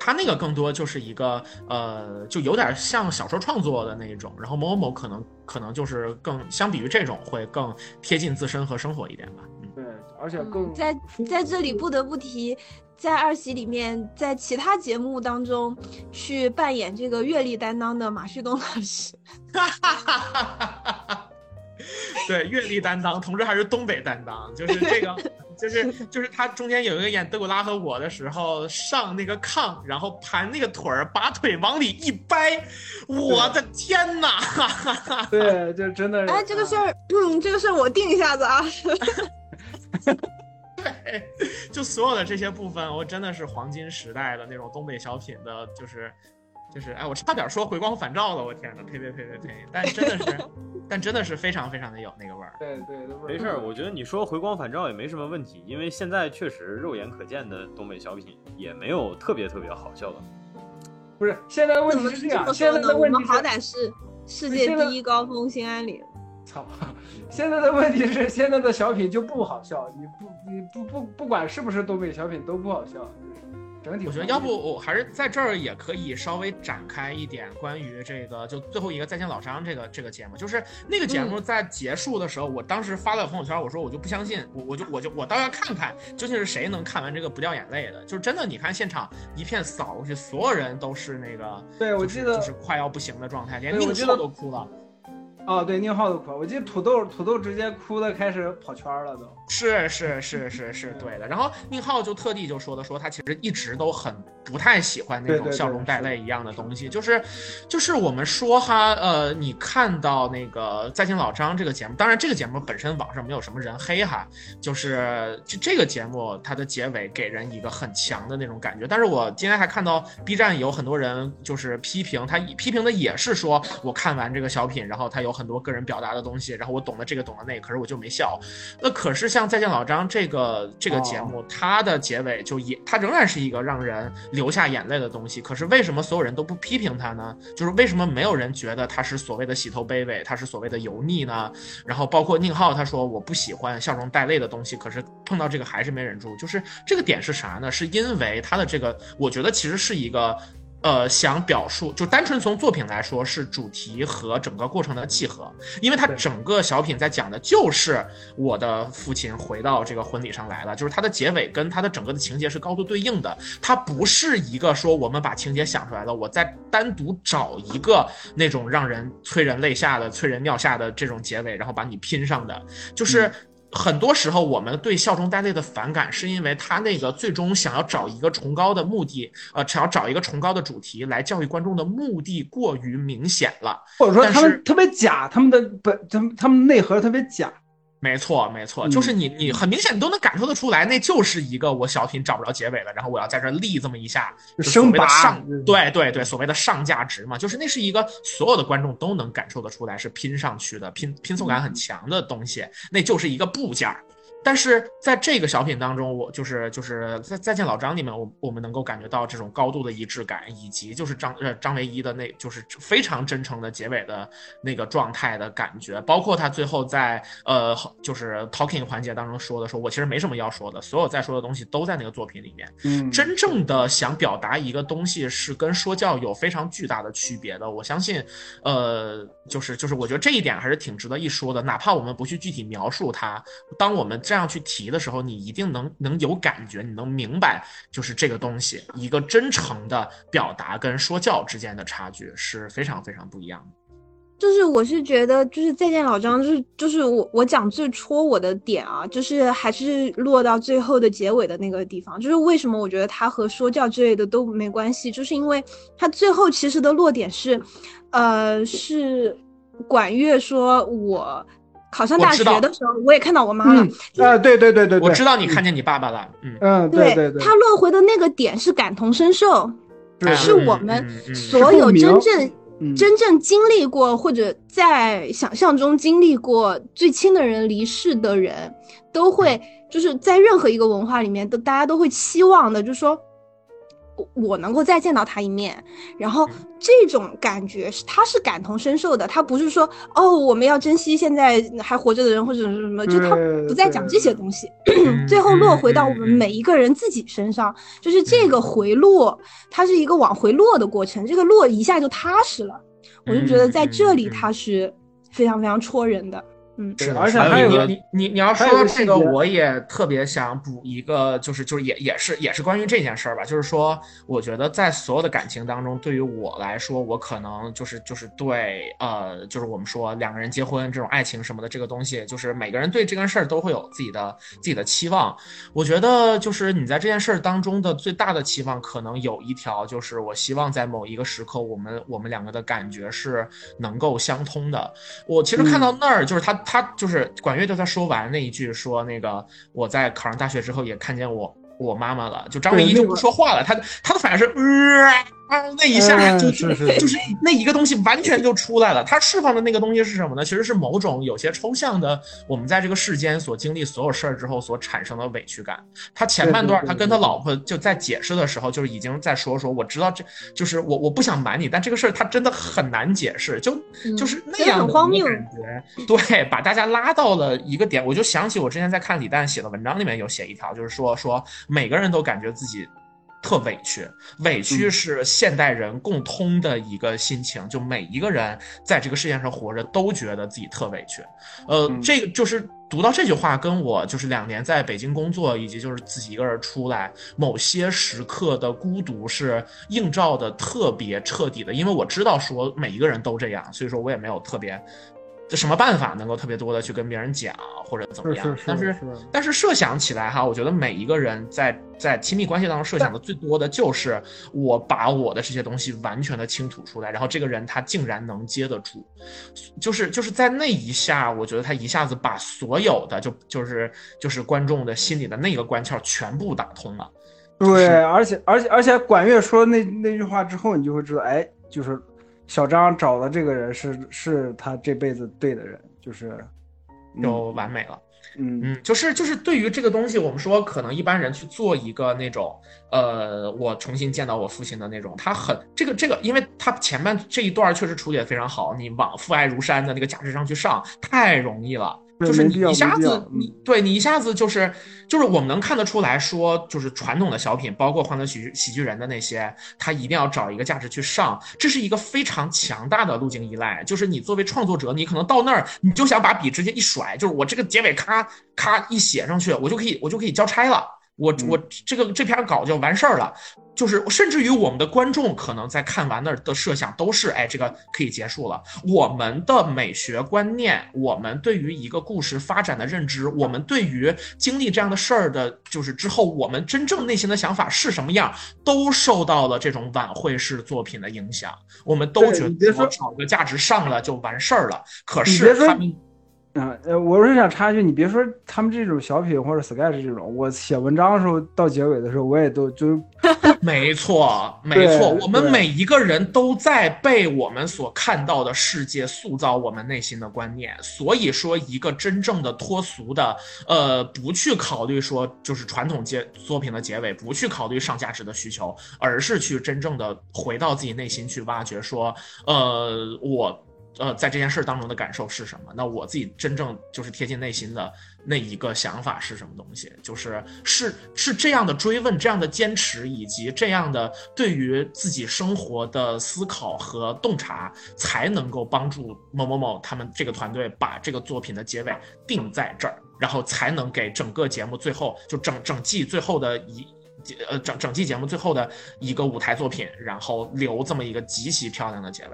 他那个更多就是一个呃，就有点像小说创作的那种，然后某某某可能可能就是更相比于这种会更贴近自身和生活一点吧。嗯，对，而且更嗯在在这里不得不提，在二喜里面，在其他节目当中去扮演这个阅历担当的马旭东老师，对，阅历担当，同时还是东北担当，就是这个，就是就是他中间有一个演德古拉和我的时候，上那个炕，然后盘那个腿儿，把腿往里一掰，我的天哪！对，就真的是。哎，这个事儿，嗯，这个事儿我定一下子啊。对，就所有的这些部分，我真的是黄金时代的那种东北小品的，就是就是，哎，我差点说回光返照了，我天哪，呸呸呸呸呸！但真的是，但真的是非常非常的有那个味儿。对对，没事儿，我觉得你说回光返照也没什么问题，因为现在确实肉眼可见的东北小品也没有特别特别好笑的。不是，现在问题是这样，现在的问题好歹是世界第一高峰兴安岭。操！现在的问题是，现在的小品就不好笑，你不你不不不管是不是东北小品都不好笑，整体。我觉得要不我还是在这儿也可以稍微展开一点关于这个，就最后一个再见老张这个这个节目，就是那个节目在结束的时候，我当时发了朋友圈，我说我就不相信，我我就我就我倒要看看究竟是谁能看完这个不掉眼泪的，就是真的，你看现场一片扫过去，所有人都是那个，对我记得就是快要不行的状态，连宁浩都哭了。哦，对，宁浩都哭，我记得土豆土豆直接哭的开始跑圈了，都是是是是是对的。然后宁浩就特地就说的说他其实一直都很不太喜欢那种笑容带泪一样的东西，就是就是我们说哈，呃，你看到那个再见老张这个节目，当然这个节目本身网上没有什么人黑哈，就是就这个节目它的结尾给人一个很强的那种感觉。但是我今天还看到 B 站有很多人就是批评他，批评的也是说我看完这个小品，然后他有。很多个人表达的东西，然后我懂了这个懂了那个，可是我就没笑。那可是像再见老张这个这个节目，它的结尾就也它仍然是一个让人流下眼泪的东西。可是为什么所有人都不批评他呢？就是为什么没有人觉得他是所谓的洗头卑微，他是所谓的油腻呢？然后包括宁浩他说我不喜欢笑容带泪的东西，可是碰到这个还是没忍住。就是这个点是啥呢？是因为他的这个，我觉得其实是一个。呃，想表述就单纯从作品来说，是主题和整个过程的契合，因为它整个小品在讲的就是我的父亲回到这个婚礼上来了，就是它的结尾跟它的整个的情节是高度对应的，它不是一个说我们把情节想出来了，我再单独找一个那种让人催人泪下的、催人尿下的这种结尾，然后把你拼上的，就是。很多时候，我们对笑中带泪的反感，是因为他那个最终想要找一个崇高的目的，呃，想要找一个崇高的主题来教育观众的目的过于明显了，或者说他们特别假，他们的本，他们他们内核特别假。没错，没错，就是你，你很明显你都能感受得出来，那就是一个我小品找不着结尾了，然后我要在这立这么一下，所谓的上，对对对，所谓的上价值嘛，就是那是一个所有的观众都能感受得出来是拼上去的，拼拼凑感很强的东西，那就是一个部件。但是在这个小品当中，我就是就是在再见老张里面，我我们能够感觉到这种高度的一致感，以及就是张呃张唯一的那就是非常真诚的结尾的那个状态的感觉，包括他最后在呃就是 talking 环节当中说的，说我其实没什么要说的，所有在说的东西都在那个作品里面。嗯，真正的想表达一个东西是跟说教有非常巨大的区别的。我相信，呃，就是就是我觉得这一点还是挺值得一说的，哪怕我们不去具体描述它，当我们。这样去提的时候，你一定能能有感觉，你能明白，就是这个东西，一个真诚的表达跟说教之间的差距是非常非常不一样的。就是我是觉得，就是再见老张，就是就是我我讲最戳我的点啊，就是还是落到最后的结尾的那个地方。就是为什么我觉得他和说教之类的都没关系，就是因为他最后其实的落点是，呃，是管乐说我。考上大学的时候，我也看到我妈了。啊，对对对对，我知道你看见你爸爸了。嗯嗯，对对对。他落回的那个点是感同身受，是我们所有真正真正经历过或者在想象中经历过最亲的人离世的人，都会就是在任何一个文化里面，都大家都会期望的，就是说。我能够再见到他一面，然后这种感觉是他是感同身受的，他不是说哦我们要珍惜现在还活着的人或者是什么，就他不再讲这些东西，最后落回到我们每一个人自己身上，就是这个回落，它是一个往回落的过程，这个落一下就踏实了，我就觉得在这里他是非常非常戳人的。嗯，是的，而且还有一个你你你你要说到这个，我也特别想补一个，就是就是也也是也是关于这件事儿吧，就是说，我觉得在所有的感情当中，对于我来说，我可能就是就是对呃，就是我们说两个人结婚这种爱情什么的这个东西，就是每个人对这件事儿都会有自己的自己的期望。我觉得就是你在这件事儿当中的最大的期望，可能有一条就是我希望在某一个时刻，我们我们两个的感觉是能够相通的。我其实看到那儿，就是他他就是管乐，就他说完那一句说那个我在考上大学之后也看见我我妈妈了，就张唯一就不说话了，他他的反应是呃啊那一下嗯就是是就是那一个东西完全就出来了。他释放的那个东西是什么呢？其实是某种有些抽象的，我们在这个世间所经历所有事儿之后所产生的委屈感。他前半段他跟他老婆就在解释的时候，就是已经在说说我知道这就是我我不想瞒你，但这个事儿他真的很难解释，就嗯就是那样的一个很荒谬感觉，对，把大家拉到了一个点。我就想起我之前在看李诞写的文章里面有写一条，就是说说每个人都感觉自己。特委屈，委屈嗯是现代人共通的一个心情，就每一个人在这个世界上活着都觉得自己特委屈。呃，嗯这个就是读到这句话，跟我就是两年在北京工作，以及就是自己一个人出来，某些时刻的孤独是映照的特别彻底的。因为我知道说每一个人都这样，所以说我也没有特别什么办法能够特别多的去跟别人讲或者怎么样。是是是但是是但是设想起来哈，我觉得每一个人在在亲密关系当中设想的最多的就是我把我的这些东西完全的倾吐出来，然后这个人他竟然能接得住，就是就是在那一下，我觉得他一下子把所有的就就是就是观众的心里的那个关窍全部打通了。对，而且而且而且管乐说那那句话之后，你就会知道，哎，就是小张找的这个人是是他这辈子对的人，就是嗯就完美了。嗯嗯，就是就是对于这个东西，我们说可能一般人去做一个那种，呃，我重新见到我父亲的那种，他很这个这个，因为他前半这一段确实处理的非常好，你往父爱如山的那个价值上去上，太容易了。就是你一下子你嗯对你一下子就是就是我们能看得出来说，就是传统的小品，包括欢乐喜剧喜剧人的那些，他一定要找一个价值去上，这是一个非常强大的路径依赖。就是你作为创作者，你可能到那儿，你就想把笔直接一甩，就是我这个结尾咔咔一写上去，我就可以我就可以交差了。我嗯我这个这篇稿就完事儿了，就是甚至于我们的观众可能在看完那儿的设想都是，哎，这个可以结束了。我们的美学观念，我们对于一个故事发展的认知，我们对于经历这样的事儿的，就是之后我们真正内心的想法是什么样，都受到了这种晚会式作品的影响。我们都觉得我找个价值上了就完事儿了，可是他们啊，呃，我是想插一句，你别说他们这种小品或者 sketch 这种，我写文章的时候到结尾的时候，我也都就 没错，没错，我们每一个人都在被我们所看到的世界塑造我们内心的观念。所以说，一个真正的脱俗的，呃，不去考虑说就是传统结作品的结尾，不去考虑上价值的需求，而是去真正的回到自己内心去挖掘，说，呃，我。呃，在这件事当中的感受是什么？那我自己真正就是贴近内心的那一个想法是什么东西？就是是是这样的追问，这样的坚持，以及这样的对于自己生活的思考和洞察，才能够帮助某某某他们这个团队把这个作品的结尾定在这儿，然后才能给整个节目最后就整整季最后的一。呃，整整季节目最后的一个舞台作品，然后留这么一个极其漂亮的结尾，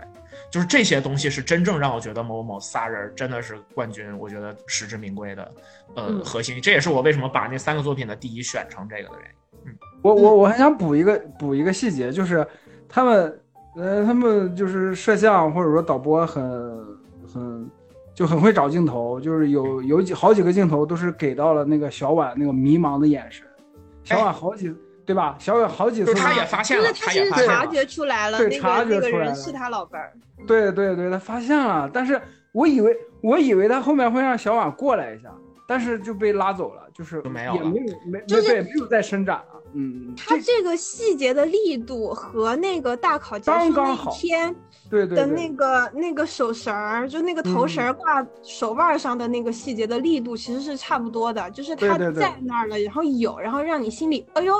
就是这些东西是真正让我觉得某某某仨人真的是冠军，我觉得实至名归的，呃，嗯核心。这也是我为什么把那三个作品的第一选成这个的原因。嗯我我我还想补一个补一个细节，就是他们呃他们就是摄像或者说导播很很就很会找镜头，就是有有几好几个镜头都是给到了那个小婉那个迷茫的眼神，小婉好几对吧？小伟好几次就是他也发现了，因为他也是察发现了。觉出来了，那对察个那个觉出来了人是他老伴儿。对对对，他发现了，但是我以为我以为他后面会让小婉过来一下，但是就被拉走了，就是没有了也没有没就是没对没有再伸展了，嗯，他这个细节的力度和那个大考结束那一天对对对的那个那个手绳儿，就那个头绳儿挂手腕儿上的那个细节的力度，其实是差不多的。就是他在那儿了，然后有，然后让你心里哎呦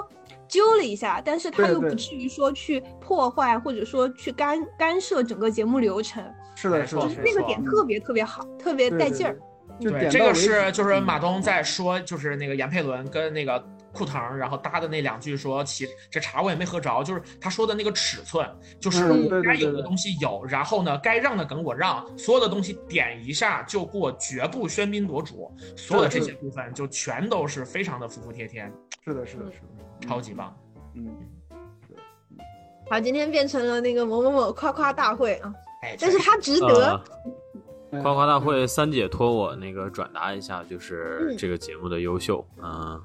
揪了一下，但是他又不至于说去破坏或者说去干干涉整个节目流程，是的，是的，就是那个点特别特别好，特别带劲儿。对，这个是就是嗯马东在说，就是那个闫佩伦跟那个库腾，然后搭的那两句说，其这茶我也没喝着，就是他说的那个尺寸，就是该有的东西有，然后呢，该让的梗我让，所有的东西点一下就过，绝不喧宾夺主，所有的这些部分就全都是非常的服服帖帖，是的，是的，是的，超级棒。嗯，好，今天变成了那个某某某夸夸大会啊，哎，但是他值得。夸夸大会三姐托我那个转达一下，就是嗯。这个节目的优秀，嗯，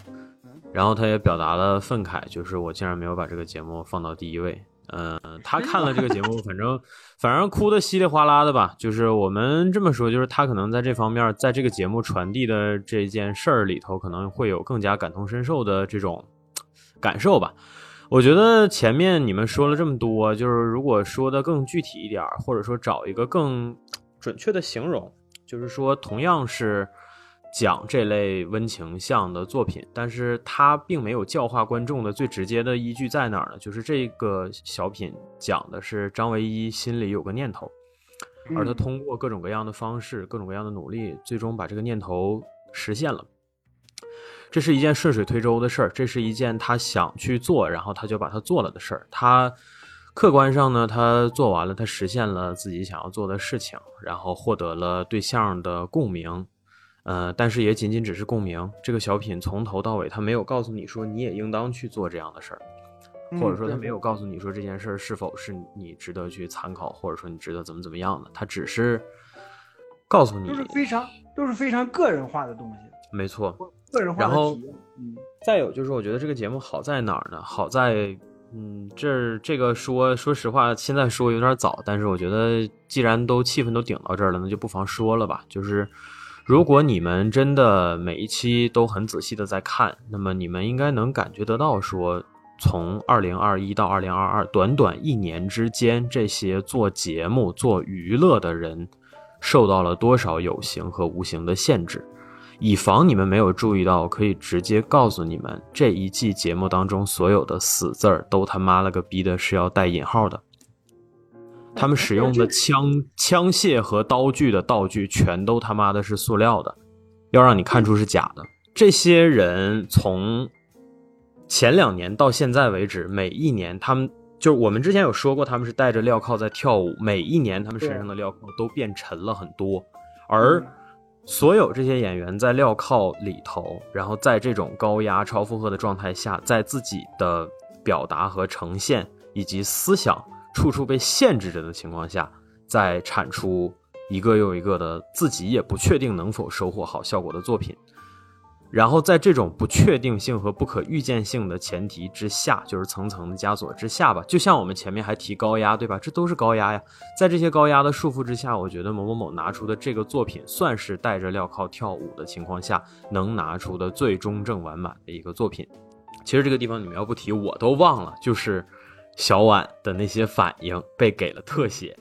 然后他也表达了愤慨，就是我竟然没有把这个节目放到第一位，嗯，他看了这个节目，反正反正哭的稀里哗啦的吧，就是我们这么说，就是他可能在这方面，在这个节目传递的这件事儿里头，可能会有更加感同身受的这种感受吧。我觉得前面你们说了这么多，就是如果说的更具体一点儿，或者说找一个更准确的形容，就是说同样是讲这类温情向的作品，但是它并没有教化观众的最直接的依据在哪儿呢？就是这个小品讲的是张唯一心里有个念头，而他嗯通过各种各样的方式、各种各样的努力，最终把这个念头实现了。这是一件顺水推舟的事儿，这是一件他想去做，然后他就把它做了的事儿。他客观上呢，他做完了，他实现了自己想要做的事情，然后获得了对象的共鸣。呃，但是也仅仅只是共鸣。这个小品从头到尾，他没有告诉你说你也应当去做这样的事儿，或者说他没有告诉你说这件事儿是否是你值得去参考，或者说你值得怎么怎么样的。他只是告诉你都，是非常都是非常个人化的东西，没错，个人化然后的体验。嗯，再有就是，我觉得这个节目好在哪儿呢？好在，嗯，这儿这个说说实话，现在说有点早，但是我觉得既然都气氛都顶到这儿了，那就不妨说了吧。就是如果你们真的每一期都很仔细的在看，那么你们应该能感觉得到说。从二零二一到二零二二，短短一年之间，这些做节目、做娱乐的人受到了多少有形和无形的限制？以防你们没有注意到，可以直接告诉你们，这一季节目当中所有的死字儿都他妈了个逼的是要带引号的。他们使用的枪、枪械和刀具的道具全都他妈的是塑料的，要让你看出是假的。这些人从前两年到现在为止，每一年他们就是我们之前有说过，他们是戴着镣铐在跳舞，每一年他们身上的镣铐都变沉了很多，而。嗯所有这些演员在镣铐里头，然后在这种高压、超负荷的状态下，在自己的表达和呈现以及思想处处被限制着的情况下，再产出一个又一个的自己也不确定能否收获好效果的作品。然后在这种不确定性和不可预见性的前提之下，就是层层的枷锁之下吧。就像我们前面还提高压，对吧？这都是高压呀。在这些高压的束缚之下，我觉得某某某拿出的这个作品，算是带着镣铐跳舞的情况下能拿出的最中正完满的一个作品。其实这个地方你们要不提，我都忘了，就是小婉的那些反应被给了特写。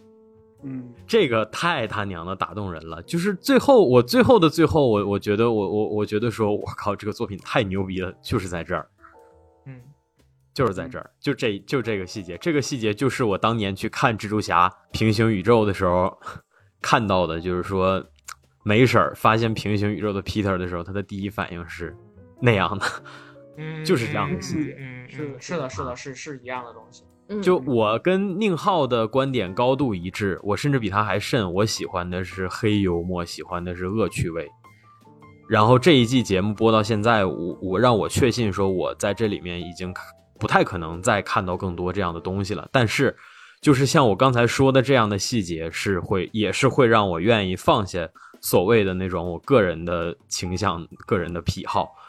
嗯，这个太他娘的打动人了！就是最后我最后的最后，我我觉得我我我觉得说，我靠，这个作品太牛逼了，就是在这儿，嗯，就是在这儿，就这就这个细节，这个细节就是我当年去看蜘蛛侠平行宇宙的时候看到的，就是说梅婶儿发现平行宇宙的 Peter 的时候，他的第一反应是那样的。嗯，就是这样的嗯细节，嗯，是嗯是的，是的，是是一样的东西。嗯，就我跟宁浩的观点高度一致，我甚至比他还甚。我喜欢的是黑幽默，喜欢的是恶趣味。然后这一季节目播到现在，我我让我确信说，我在这里面已经不太可能再看到更多这样的东西了。但是，就是像我刚才说的这样的细节，是会也是会让我愿意放下所谓的那种我个人的倾向、个人的癖好，嗯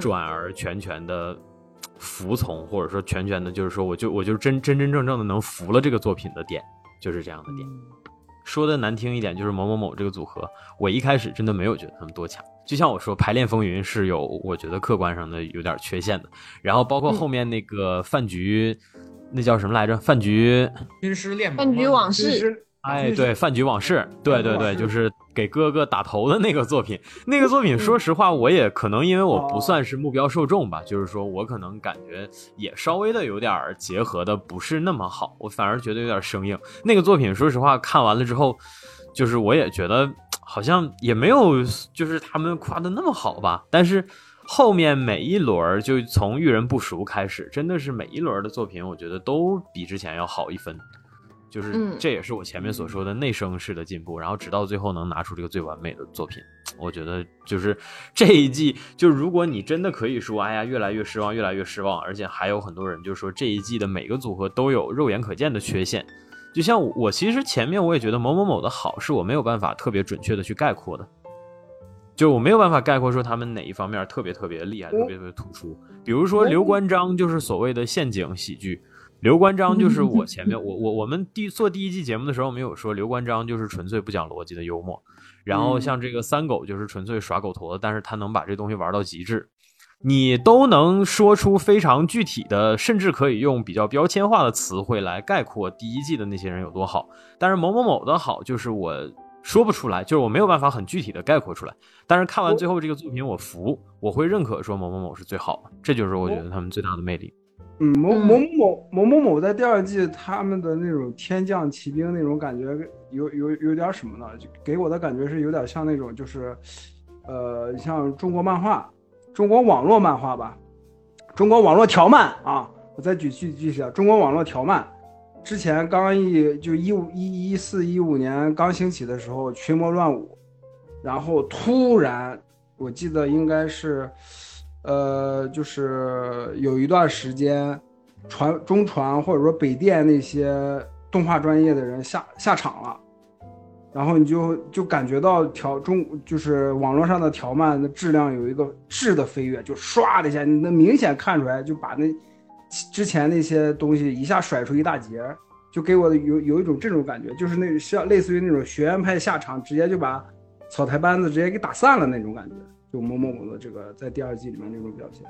转而全权的服从，或者说全权的，就是说，我就我就真真真正正的能服了这个作品的点，就是这样的点。说的难听一点，就是某某某这个组合，我一开始真的没有觉得他们多强。就像我说，排练风云是有我觉得客观上的有点缺陷的。然后包括后面那个饭局，那叫什么来着？饭局，军师恋饭局往事，哎，对，饭局往事，对对对，就是给哥哥打头的那个作品。那个作品，说实话，我也可能因为我不算是目标受众吧，就是说我可能感觉也稍微的有点儿结合的不是那么好，我反而觉得有点生硬。那个作品，说实话，看完了之后，就是我也觉得好像也没有就是他们夸的那么好吧。但是后面每一轮就从遇人不熟开始，真的是每一轮的作品，我觉得都比之前要好一分。就是嗯。这也是我前面所说的内生式的进步，然后直到最后能拿出这个最完美的作品，我觉得就是这一季，就如果你真的可以说，哎呀，越来越失望，越来越失望，而且还有很多人就说这一季的每个组合都有肉眼可见的缺陷，就像我，我其实前面我也觉得某某某的好是我没有办法特别准确的去概括的，就我没有办法概括说他们哪一方面特别特别厉害，特别特别突出，比如说刘关张就是所谓的陷阱喜剧。刘关张就是我前面我我我们第做第一季节目的时候，我们有说刘关张就是纯粹不讲逻辑的幽默，然后像这个三狗就是纯粹耍狗头的，但是他能把这东西玩到极致，你都能说出非常具体的，甚至可以用比较标签化的词汇来概括第一季的那些人有多好。但是某某某的好，就是我说不出来，就是我没有办法很具体的概括出来。但是看完最后这个作品，我服，我会认可说某某某是最好的，这就是我觉得他们最大的魅力。嗯，某嗯某某某某某在第二季他们的那种天降奇兵那种感觉有有有点什么呢？就给我的感觉是有点像那种就是，呃，像中国漫画、中国网络漫画吧，中国网络条漫啊。我再举具具体啊，中国网络条漫，之前刚一就一五一一四一五年刚兴起的时候，群魔乱舞，然后突然我记得应该是。呃，就是有一段时间，传中传或者说北电那些动画专业的人下下场了，然后你就就感觉到条中就是网络上的条漫的质量有一个质的飞跃，就唰的一下，你能明显看出来，就把那之前那些东西一下甩出一大截，就给我有有一种这种感觉，就是那像类似于那种学院派下场，直接就把草台班子直接给打散了那种感觉。就某某某的这个在第二季里面那种表现，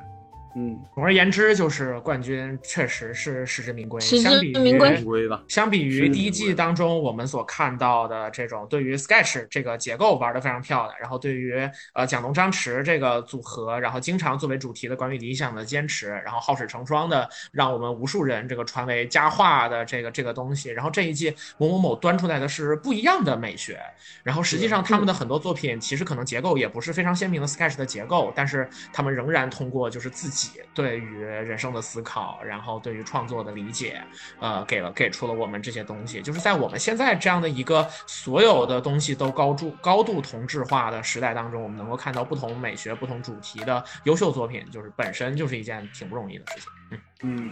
嗯，总而言之，就是冠军确实是实至名归。实至相比于名归。归吧，相比于是第一季当中我们所看到的这种对于 Sketch 这个结构玩的非常漂亮，然后对于呃蒋龙张弛这个组合，然后经常作为主题的关于理想的坚持，然后好事成双的让我们无数人这个传为佳话的这个这个东西，然后这一季某某某端出来的是不一样的美学，然后实际上他们的很多作品其实可能结构也不是非常鲜明的 Sketch 的结构，但是他们仍然通过就是自己对于人生的思考，然后对于创作的理解，呃，给了给出了我们这些东西，就是在我们现在这样的一个所有的东西都高度高度同质化的时代当中，我们能够看到不同美学、不同主题的优秀作品，就是本身就是一件挺不容易的事情。嗯，嗯，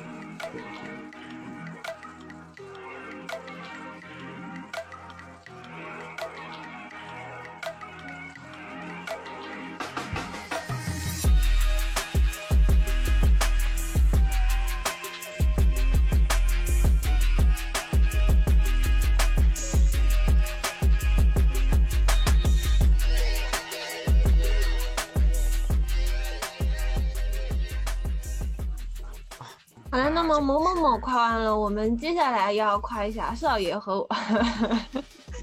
某某某夸完了，我们接下来要夸一下少爷和我。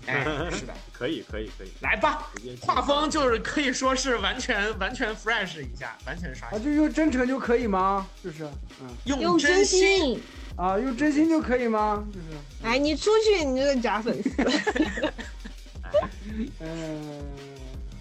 哎，是的，可以可以可以，来吧，画风就是可以说是完全完全 fresh 一下，完全刷啊，就用真诚就可以吗？就是，嗯，用真真心。心，啊，用真心就可以吗？就是，哎，你出去，你这个假粉丝。嗯，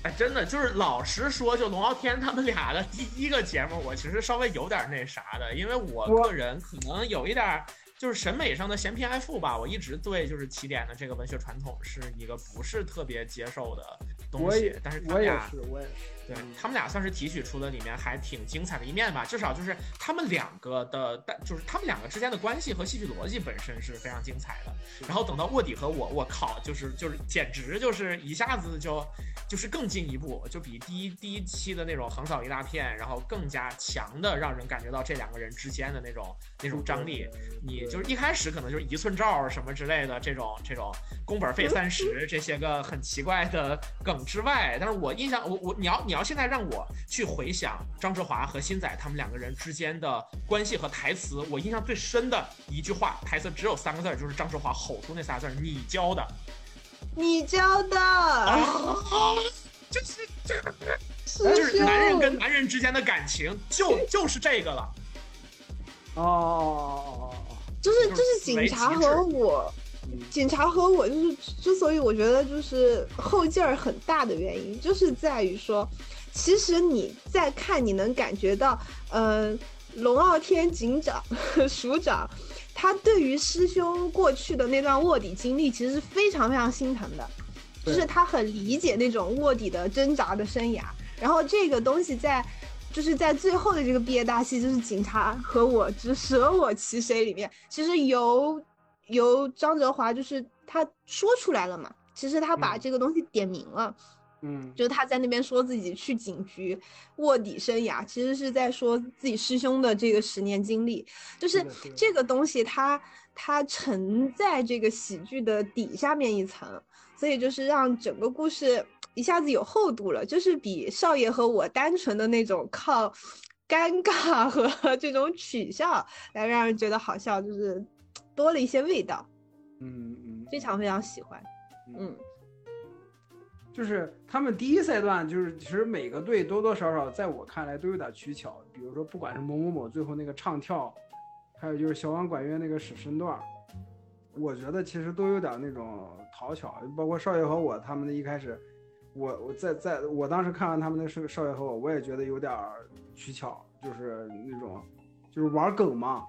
哎，真的就是老实说，就龙傲天他们俩的第一个节目，我其实稍微有点那啥的，因为我我个人可能有一点就是审美上的嫌贫爱富吧。我一直对就是起点的这个文学传统是一个不是特别接受的东西，但是他我也们俩是，我也是，对他们俩算是提取出了里面还挺精彩的一面吧，至少就是他们两个的，但就是他们两个之间的关系和戏剧逻辑本身是非常精彩的。然后等到卧底和我，我靠，就是就是简直就是一下子就就是更进一步，就比第一第一期的那种横扫一大片，然后更加强的让人感觉到这两个人之间的那种那种张力。你就是一开始可能就是一寸照什么之类的这种这种工本费三十这些个很奇怪的梗之外，但是我印象我我你要你要现在让我去回想张哲华和新仔他们两个人之间的关系和台词，我印象最深的一句话台词只有三个字儿，就是张哲华吼出那仨字儿：“你教的。你教的，啊 ”就是这个就是男人跟男人之间的感情就就是这个了。哦就是就就是是警察和我，警察和我就是之所以我觉得就是后劲儿很大的原因，就是在于说，其实你在看，你能感觉到，呃，龙傲天警长署长，他对于师兄过去的那段卧底经历，其实是非常非常心疼的，就是他很理解那种卧底的挣扎的生涯。然后这个东西在，就是在最后的这个毕业大戏，就是警察和我之舍我其谁里面，其实由由张哲华就是他说出来了嘛，其实他把这个东西点明了，嗯，就是他在那边说自己去警局卧底生涯，其实是在说自己师兄的这个十年经历，就是这个东西它它沉在这个喜剧的底下面一层，所以就是让整个故事。一下子有厚度了，就是比少爷和我单纯的那种靠尴尬和 这种取笑来让人觉得好笑，就是多了一些味道。嗯嗯，非常非常喜欢。嗯，就是他们第一赛段，就是其实每个队多多少少在我看来都有点取巧，比如说不管是某某某最后那个唱跳，还有就是小王管乐那个使身段，我觉得其实都有点那种讨巧，包括少爷和我他们的一开始。我我在在我当时看完他们的少少爷和我，我也觉得有点取巧，就是那种就是玩梗嘛，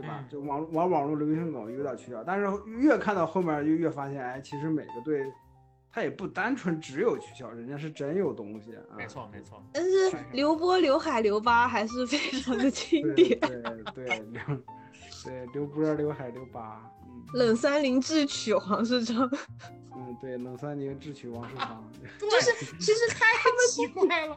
对吧？就网玩网络流行梗有点取巧，但是越看到后面就越发现，哎，其实每个队他也不单纯只有取巧，人家是真有东西啊。没错没错。但是刘波、刘海、刘八还是非常的经典。对对刘对刘波、刘海、刘八。冷三零智取王世昌。嗯，对，冷三零智取王世昌，就是其实太奇怪了。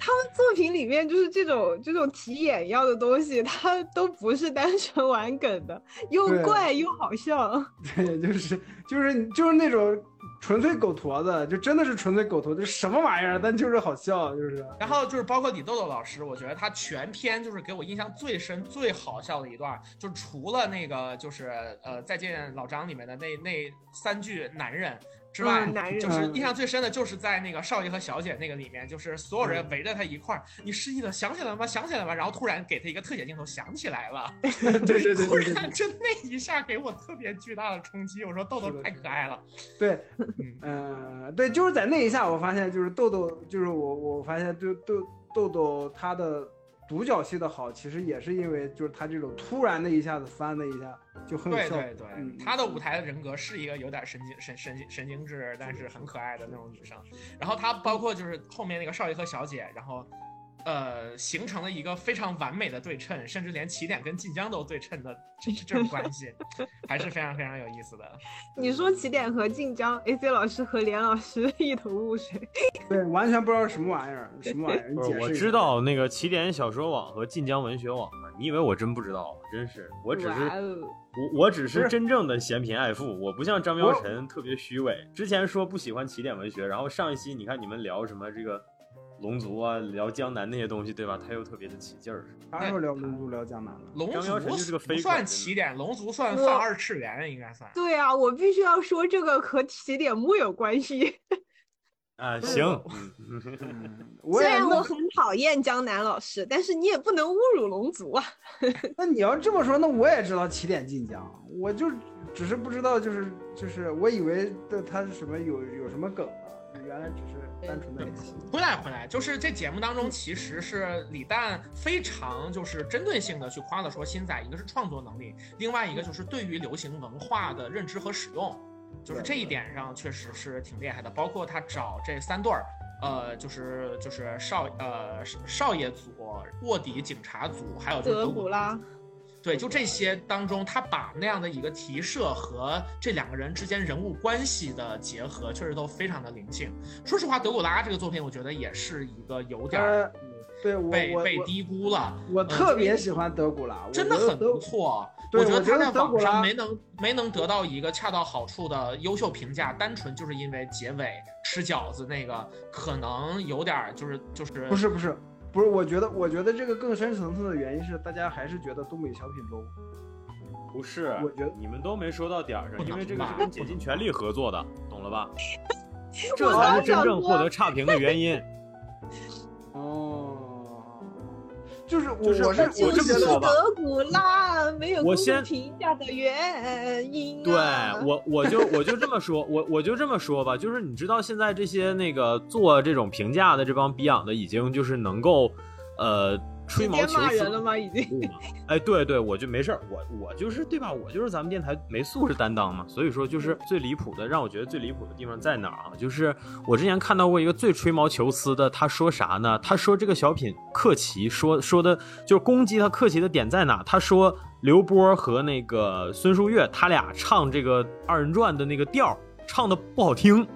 他们作品里面就是这种这种提眼要的东西，他都不是单纯玩梗的，又怪又好笑。对，就是就是就是那种。纯粹狗坨子，就真的是纯粹狗坨子，什么玩意儿？但就是好笑，就是。然后就是包括李豆豆老师，我觉得他全篇就是给我印象最深、最好笑的一段，就除了那个就是呃再见老张里面的那那三句男人。之外，就是印象最深的就是在那个少爷和小姐那个里面，就是所有人围着他一块儿，你失忆了，想起来了吗？想起来了吗？然后突然给他一个特写镜头，想起来了。对对对，突然就那一下给我特别巨大的冲击。我说豆豆太可爱了。对，嗯，对，就是在那一下，我发现就是豆豆，就是我，我发现就豆豆豆他的。独角戏的好，其实也是因为就是他这种突然的一下子翻了一下就很有效。对对对，他的舞台的人格是一个有点神经神神经神经质，但是很可爱的那种女生。然后他包括就是后面那个少爷和小姐，然后。呃，形成了一个非常完美的对称，甚至连起点跟晋江都对称的这 这种关系，还是非常非常有意思的。你说起点和晋江，AC 老师和连老师一头雾水，对，完全不知道什么玩意儿，什么玩意儿？不是，我知道那个起点小说网和晋江文学网嘛，你以为我真不知道？真是，我只是我我只是真正的嫌贫爱富，我不像张苗晨特别虚伪。之前说不喜欢起点文学，然后上一期你看你们聊什么这个。龙族啊，聊江南那些东西，对吧？他又特别的起劲儿。啥时候聊龙族聊江南了？龙族就是个不算起点，龙族算泛二次元，应该算。对啊，我必须要说这个和起点木有关系。啊，行。虽然我很讨厌江南老师，但是你也不能侮辱龙族啊。那你要这么说，那我也知道起点晋江，我就只是不知道，就是就是，我以为的他是什么有有什么梗呢？原来只是。单纯的回来回来，就是这节目当中，其实是李诞非常就是针对性的去夸了说新仔，一个是创作能力，另外一个就是对于流行文化的认知和使用，就是这一点上确实是挺厉害的。包括他找这三对儿，呃，就是就是少呃少爷组、卧底警察组，还有德古拉。对，就这些当中，他把那样的一个提设和这两个人之间人物关系的结合，确实都非常的灵性。说实话，德古拉这个作品，我觉得也是一个有点儿，对，被被低估了。我特别喜欢德古拉，真的很不错。我觉得他在网上没能没能得到一个恰到好处的优秀评价，单纯就是因为结尾吃饺子那个，可能有点就是就是不是不是。不是，我觉得，我觉得这个更深层次的原因是，大家还是觉得东北小品 low。不是，我觉得你们都没说到点儿上，因为这个是跟竭尽全力合作的，懂了吧？这才是真正获得差评的原因。哦，就是我就是我是我这就是么说吧德古拉没有我先评价的原因、对啊。我，我就我就这么说，我我就这么说吧，就是你知道现在这些那个做这种评价的这帮逼养的，已经就是能够，呃，吹毛求疵了吗？已经。哎，对对，我就没事儿，我我就是对吧？我就是咱们电台没素质担当嘛，所以说就是最离谱的，让我觉得最离谱的地方在哪儿啊？就是我之前看到过一个最吹毛求疵的，他说啥呢？他说这个小品克奇说说的就是攻击他克奇的点在哪？他说刘波和那个孙淑月他俩唱这个二人转的那个调儿唱的不好听。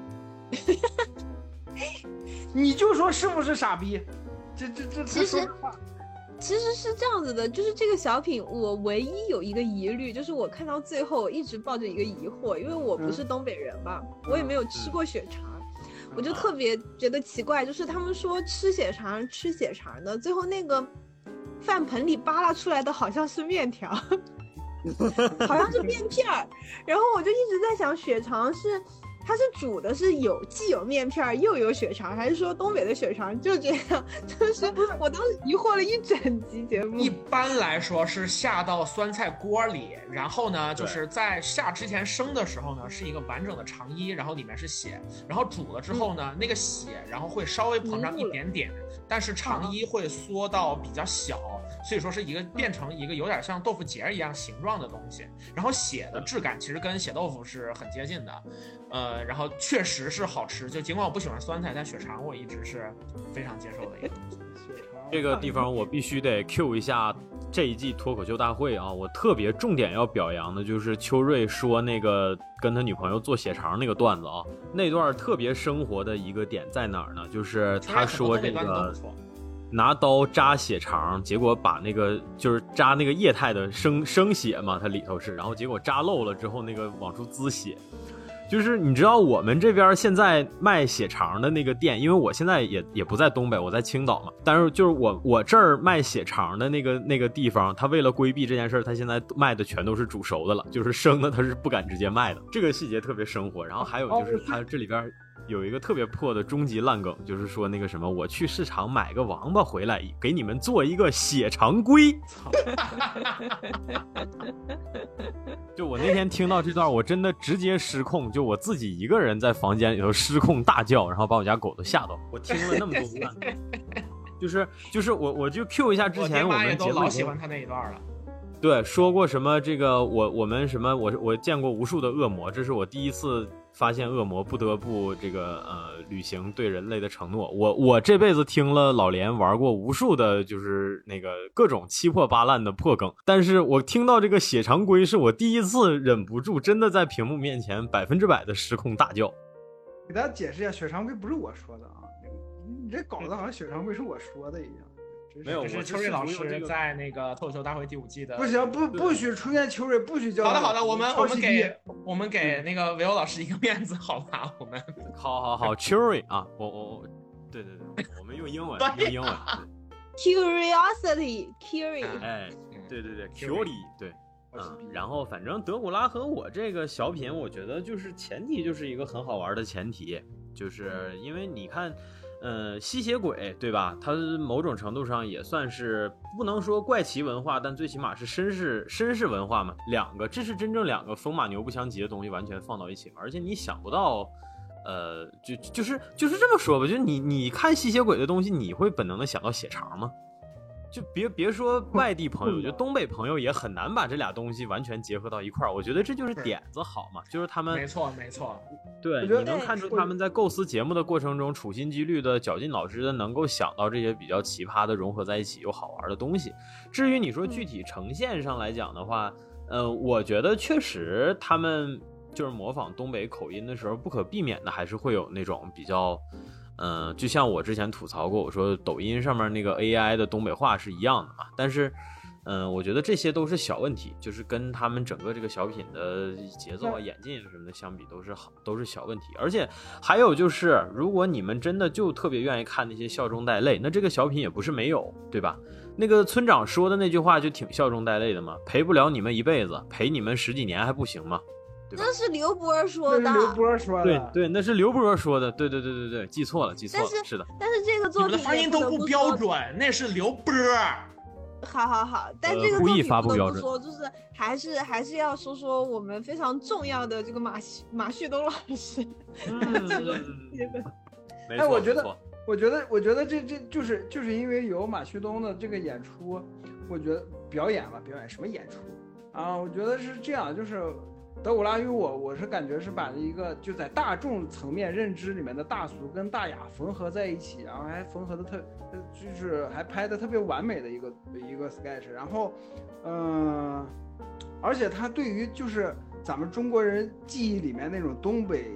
你就说是不是傻逼？这这这，其实他说话其实是这样子的，就是这个小品，我唯一有一个疑虑，就是我看到最后一直抱着一个疑惑，因为我不是东北人嘛，我也没有吃过血肠，我就特别觉得奇怪，就是他们说吃血肠吃血肠的，最后那个饭盆里扒拉出来的好像是面条，好像是面片儿，然后我就一直在想，血肠是。它是煮的是有既有面片儿又有血肠，还是说东北的血肠就这样？就是我当时疑惑了一整集节目。一般来说是下到酸菜锅里，然后呢，就是在下之前生的时候呢，是一个完整的肠衣，然后里面是血，然后煮了之后呢，那个血然后会稍微膨胀一点点，但是肠衣会缩到比较小，所以说是一个变成一个有点像豆腐结一样形状的东西。然后血的质感其实跟血豆腐是很接近的，呃，然后确实是好吃。就尽管我不喜欢酸菜，但血肠我一直是非常接受的一个东西。血肠这个地方我必须得 Q 一下这一季脱口秀大会啊！我特别重点要表扬的就是秋瑞说那个跟他女朋友做血肠那个段子啊，那段特别生活的一个点在哪儿呢？就是他说这个拿刀扎血肠，结果把那个就是扎那个液态的生生血嘛，它里头是，然后结果扎漏了之后，那个往出滋血。就是你知道我们这边现在卖血肠的那个店，因为我现在也也不在东北，我在青岛嘛。但是就是我我这儿卖血肠的那个那个地方，他为了规避这件事儿，他现在卖的全都是煮熟的了，就是生的他是不敢直接卖的。这个细节特别生活。然后还有就是他这里边有一个特别破的终极烂梗，就是说那个什么，我去市场买个王八回来，给你们做一个血常规。操！就我那天听到这段，我真的直接失控，就我自己一个人在房间里头失控大叫，然后把我家狗都吓到。我听了那么多烂梗，就是就是我我就 Q 一下之前我们节目里头老喜欢他那一段了。对，说过什么这个我我们什么我我见过无数的恶魔，这是我第一次发现恶魔不得不这个呃履行对人类的承诺。我我这辈子听了老连玩过无数的，就是那个各种七破八烂的破梗，但是我听到这个血常规是我第一次忍不住，真的在屏幕面前百分之百的失控大叫。给大家解释一下，血常规不是我说的啊，你这搞得好像血常规是我说的一样。没有我是秋瑞老师在那个脱口秀大会第五季的。不行，不不许出现秋瑞，不许叫好的好的，我们我们给我们给那个维欧老师一个面子，好吧？我们 好好好，Cherry 啊，我我我，对对对，我们用英文用英文，Curiosity, curious，哎，对对对 Curie，Curie 对。嗯，然后反正德古拉和我这个小品，我觉得就是前提就是一个很好玩的前提，就是因为你看，呃，吸血鬼对吧？它某种程度上也算是不能说怪奇文化，但最起码是绅士绅士文化嘛。两个，这是真正两个风马牛不相及的东西完全放到一起，而且你想不到。呃，就就是就是这么说吧，就你你看吸血鬼的东西，你会本能的想到血肠吗？就别别说外地朋友，就东北朋友也很难把这俩东西完全结合到一块儿。我觉得这就是点子好嘛，就是他们没错没错，对，你能看出他们在构思节目的过程中，处心积虑的、绞尽脑汁的，能够想到这些比较奇葩的融合在一起又好玩的东西。至于你说具体呈现上来讲的话，呃，我觉得确实他们就是模仿东北口音的时候，不可避免的还是会有那种比较。嗯、就像我之前吐槽过，我说抖音上面那个 AI 的东北话是一样的嘛，但是，嗯、我觉得这些都是小问题，就是跟他们整个这个小品的节奏啊、演进什么的相比，都是好，都是小问题。而且还有就是，如果你们真的就特别愿意看那些笑中带泪，那这个小品也不是没有，对吧？那个村长说的那句话就挺笑中带泪的嘛，陪不了你们一辈子，陪你们十几年还不行吗？对吧那是刘波说的。刘波说的。对对，那是刘波说的，对对对对对，记错了，记错了但，是是的。但是这个作品发音都不标准，那是刘波。好好好，但呃这个故意作品不发布标准得不说，就是还是还是要说说我们非常重要的这个马旭马旭东老师。这个没错，哎我觉得我觉得，我觉得这这就是就是因为有马旭东的这个演出，我觉得表演吧，表演什么演出啊？我觉得是这样，就是德古拉与我，我是感觉是把一个就在大众层面认知里面的大俗跟大雅缝合在一起，然后还缝合的特，就是还拍的特别完美的一个一个 sketch，然后，嗯、而且他对于就是咱们中国人记忆里面那种东北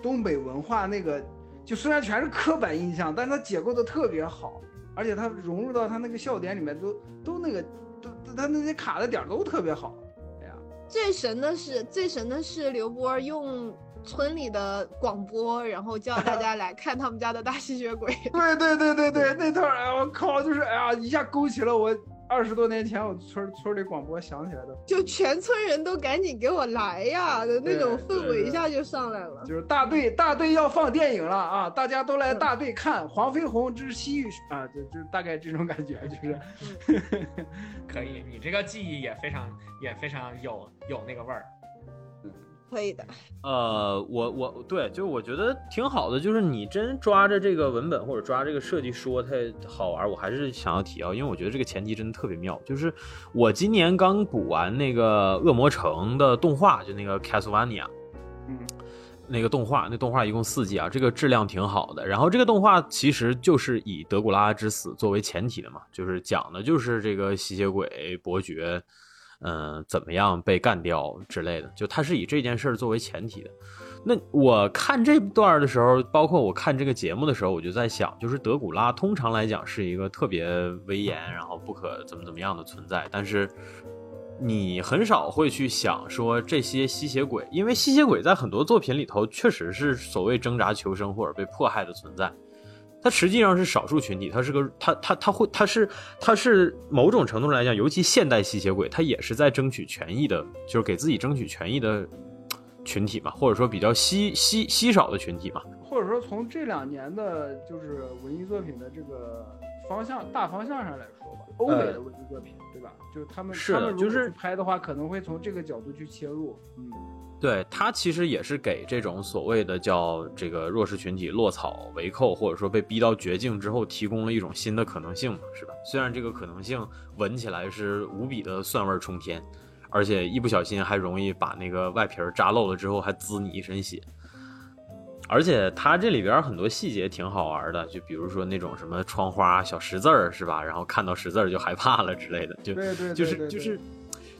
东北文化那个。就虽然全是刻板印象，但是它解构的特别好，而且它融入到它那个笑点里面都都那个都它那些卡的点都特别好。最神的是最神的是刘波用村里的广播，然后叫大家来看他们家的大吸血鬼。对对对对对，那段哎我靠，就是哎呀，一下勾起了我二十多年前我村村里广播响起来的，就全村人都赶紧给我来呀的那种氛围，一下就上来了。就是大队大队要放电影了啊，大家都来大队看《黄飞鸿之西域》啊，就就大概这种感觉，就是。可以，你这个记忆也非常也非常有有那个味儿。可以的，呃，我我对，就我觉得挺好的，就是你真抓着这个文本或者抓这个设计说它好玩，我还是想要提啊，因为我觉得这个前提真的特别妙。就是我今年刚补完那个恶魔城的动画，就那个 Castlevania，嗯，那个动画，那动画一共四季啊，这个质量挺好的。然后这个动画其实就是以德古拉之死作为前提的嘛，就是讲的就是这个吸血鬼伯爵。嗯，怎么样被干掉之类的，就他是以这件事儿作为前提的。那我看这段的时候，包括我看这个节目的时候，我就在想，就是德古拉通常来讲是一个特别威严，然后不可怎么怎么样的存在，但是你很少会去想说这些吸血鬼，因为吸血鬼在很多作品里头确实是所谓挣扎求生或者被迫害的存在。它实际上是少数群体，它是个，它它它会，它是它是某种程度上来讲，尤其现代吸血鬼，它也是在争取权益的，就是给自己争取权益的群体嘛，或者说比较稀稀稀少的群体嘛。或者说从这两年的就是文艺作品的这个方向大方向上来说吧，欧美的文艺作品，对吧？就是他们他们如果就是去拍的话，可能会从这个角度去切入。嗯，对，它其实也是给这种所谓的叫这个弱势群体落草为寇，或者说被逼到绝境之后，提供了一种新的可能性嘛，是吧？虽然这个可能性闻起来是无比的蒜味冲天，而且一不小心还容易把那个外皮儿扎漏了之后还滋你一身血。而且它这里边很多细节挺好玩的，就比如说那种什么窗花小识字儿是吧？然后看到识字儿就害怕了之类的，就就是就是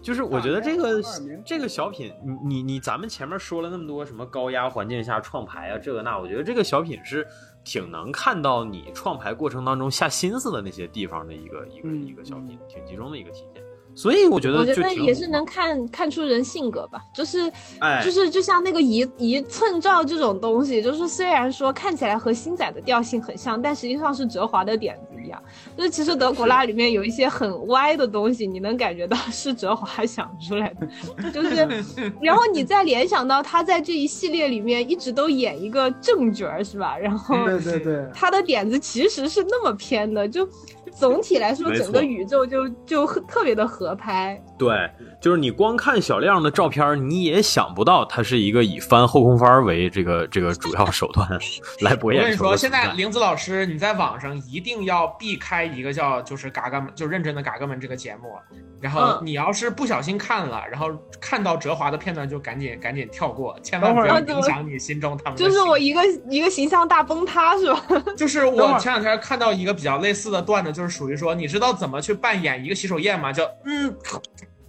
就是我觉得这个这个小品，你你你咱们前面说了那么多什么高压环境下创牌啊这个那，我觉得这个小品是挺能看到你创牌过程当中下心思的那些地方的一个一个嗯一个小品，挺集中的一个体现。所以我觉得我觉得也是能看看出人性格吧，就是哎。就是就像那个一一寸照这种东西，就是虽然说看起来和星仔的调性很像，但实际上是哲华的点子一样。就是其实德古拉里面有一些很歪的东西，你能感觉到是哲华想出来的，就是，然后你再联想到他在这一系列里面一直都演一个正角儿，是吧？然后对对对，他的点子其实是那么偏的，就总体来说整个宇宙就就特别的合拍。对，就是你光看小亮的照片，你也想不到他是一个以翻后空翻为这个这个主要手段 来博眼球我跟你说，现在玲子老师，你在网上一定要避开一个叫就是嘎嘎们，就认真的嘎嘎们这个节目。然后嗯你要是不小心看了，然后看到哲华的片段，就赶紧赶紧跳过，千万不要影响你心中他们的就是我一个一个形象大崩塌，是吧？就是我前两天看到一个比较类似的段子，就是属于说，你知道怎么去扮演一个洗手液吗？就嗯，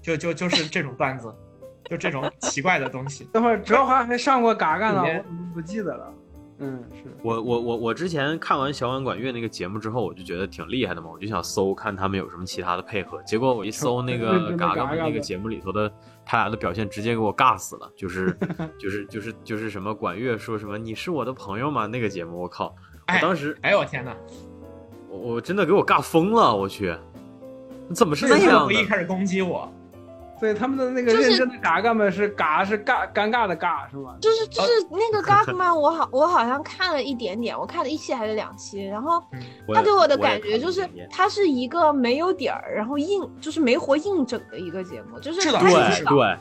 就就就是这种段子，就这种奇怪的东西。等会儿哲华还上过嘎嘎呢，不记得了。嗯，是。我我我我之前看完小碗管乐那个节目之后，我就觉得挺厉害的嘛，我就想搜看他们有什么其他的配合。结果我一搜那个嘎嘎那个节目里头的他俩的表现，直接给我尬死了。就是 就是就是就是什么管乐说什么你是我的朋友吗？那个节目我靠，我哎当时哎呦我天哪！我我真的给我尬疯了，我去，怎么是为什么那样的？不一开始攻击我？对他们的那个就是认真的嘎嘎们是嘎是尬尴尬的尬是吗？就是就是那个 Gagman，我好我好像看了一点点，我看了一期还是两期，然后我他给我的也感觉就是看了一眼它是一个没有点儿，然后硬就是没活硬整的一个节目，就是对对，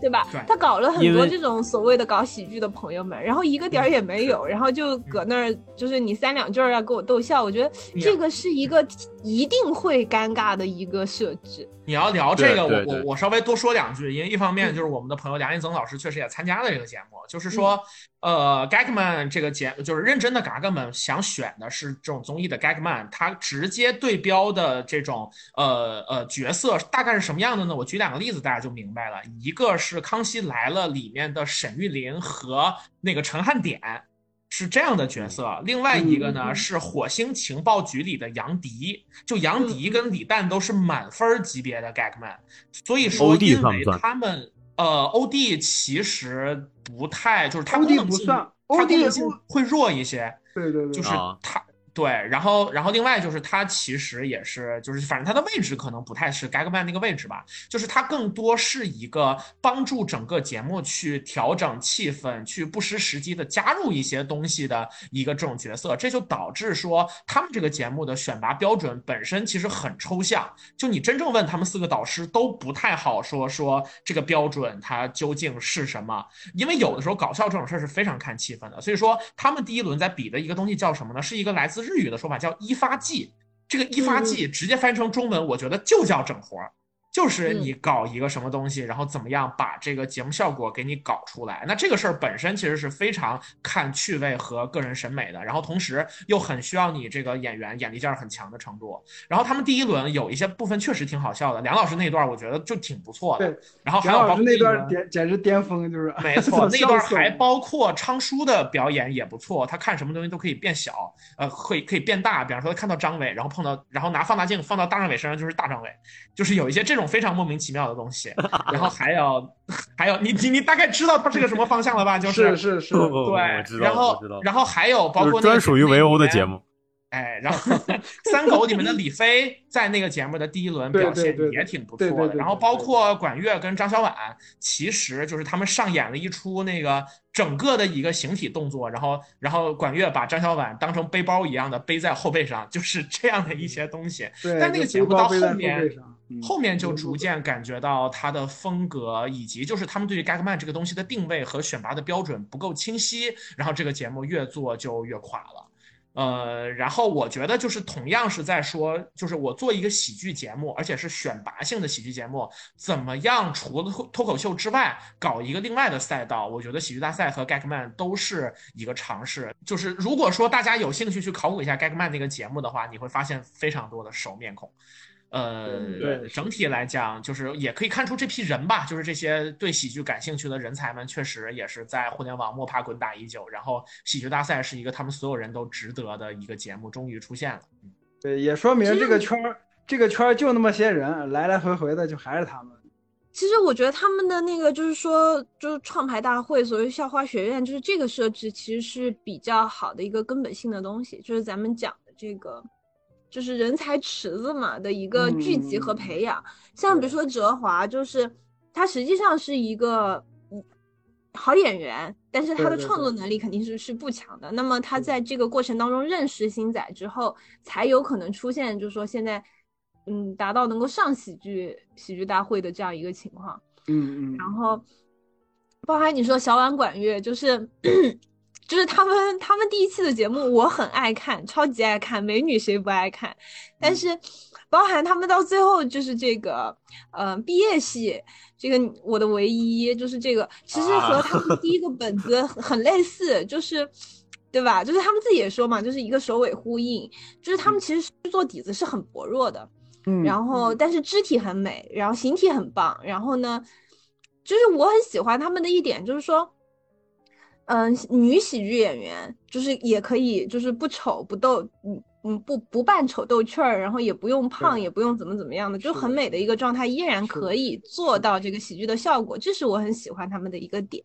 对吧？他搞了很多这种所谓的搞喜剧的朋友们，然后一个点儿也没有，然后就搁那儿就是你三两句儿要给我逗笑，我觉得这个是一个一定会尴尬的一个设置。你要聊这个，我我我稍微多说两句，因为一方面就是我们的朋友梁一增老师确实也参加了这个节目，就是说，呃，Gagman 这个节就是认真的嘎嘎们想选的是这种综艺的 Gagman，他直接对标的这种呃呃角色大概是什么样的呢？我举两个例子，大家就明白了。一个是《康熙来了》里面的沈玉琳和那个陈汉典。是这样的角色，另外一个呢嗯是火星情报局里的杨迪，就杨迪跟李诞都是满分级别的 Gagman，所以说因为他们呃欧弟其实不太就是他功能性不算他功能性会弱一些，对对对，就是啊。他。对，然后，然后另外就是他其实也是，就是反正他的位置可能不太是 Gagman 那个位置吧，就是他更多是一个帮助整个节目去调整气氛，去不失时机的加入一些东西的一个这种角色，这就导致说他们这个节目的选拔标准本身其实很抽象，就你真正问他们四个导师都不太好说说这个标准它究竟是什么，因为有的时候搞笑这种事儿是非常看气氛的，所以说他们第一轮在比的一个东西叫什么呢？是一个来自日语的说法，叫一发技。这个一发技直接翻译成中文，我觉得就叫整活儿。就是你搞一个什么东西，然后怎么样把这个节目效果给你搞出来。那这个事儿本身其实是非常看趣味和个人审美的，然后同时又很需要你这个演员眼力劲儿很强的程度。然后他们第一轮有一些部分确实挺好笑的，梁老师那段我觉得就挺不错的。对，然后还杨老师那有包括一轮段巅简直巅峰，就是没错，那段还包括昌叔的表演也不错，他看什么东西都可以变小，呃，会可以变大。比方说他看到张伟，然后碰到，然后拿放大镜放到大张伟身上就是大张伟，就是有一些这种非常莫名其妙的东西。然后还有还有，你你你大概知道它是个什么方向了吧？就是是是 对，然后然后还有包括那个专属于围殴的节目。目。哎，然后 三狗里面的李飞在那个节目的第一轮表现也挺不错的，然后包括管乐跟张小婉，其实就是他们上演了一出那个整个的一个形体动作，然后然后管乐把张小婉当成背包一样的背在后背上，就是这样的一些东西。对，但那个节目到后面后面就逐渐感觉到他的风格，以及就是他们对于 Gagman 这个东西的定位和选拔的标准不够清晰，然后这个节目越做就越垮了。呃，然后我觉得就是同样是在说，就是我做一个喜剧节目，而且是选拔性的喜剧节目，怎么样除了脱脱口秀之外，搞一个另外的赛道？我觉得喜剧大赛和 Gagman 都是一个尝试。就是如果说大家有兴趣去考古一下 Gagman 那个节目的话，你会发现非常多的熟面孔。呃，对整体来讲，就是也可以看出这批人吧，就是这些对喜剧感兴趣的人才们，确实也是在互联网摸爬滚打已久。然后，喜剧大赛是一个他们所有人都值得的一个节目，终于出现了。嗯对，也说明这个圈儿，这个圈儿就那么些人，来来回回的就还是他们。其实我觉得他们的那个就是说，就是创牌大会，所谓校花学院，就是这个设置其实是比较好的一个根本性的东西，就是咱们讲的这个，就是人才池子嘛的一个聚集和培养。像比如说哲华，就是他实际上是一个嗯好演员，但是他的创作能力肯定是是不强的。那么他在这个过程当中认识星仔之后，才有可能出现，就是说现在。嗯，达到能够上喜剧喜剧大会的这样一个情况。嗯嗯，然后，包含你说小碗管乐，就是就是他们他们第一期的节目，我很爱看，超级爱看，美女谁不爱看？但是，包含他们到最后就是这个，呃，毕业戏，这个我的唯一就是这个，其实和他们 第一个本子很很类似，就是。对吧？就是他们自己也说嘛，就是一个首尾呼应，就是他们其实制作底子是很薄弱的，嗯然后但是肢体很美，然后形体很棒，然后呢，就是我很喜欢他们的一点就是说，嗯、女喜剧演员就是也可以就是不丑不逗，嗯嗯不不扮丑逗趣儿，然后也不用胖，也不用怎么怎么样的，就很美的一个状态，依然可以做到这个喜剧的效果，这是我很喜欢他们的一个点。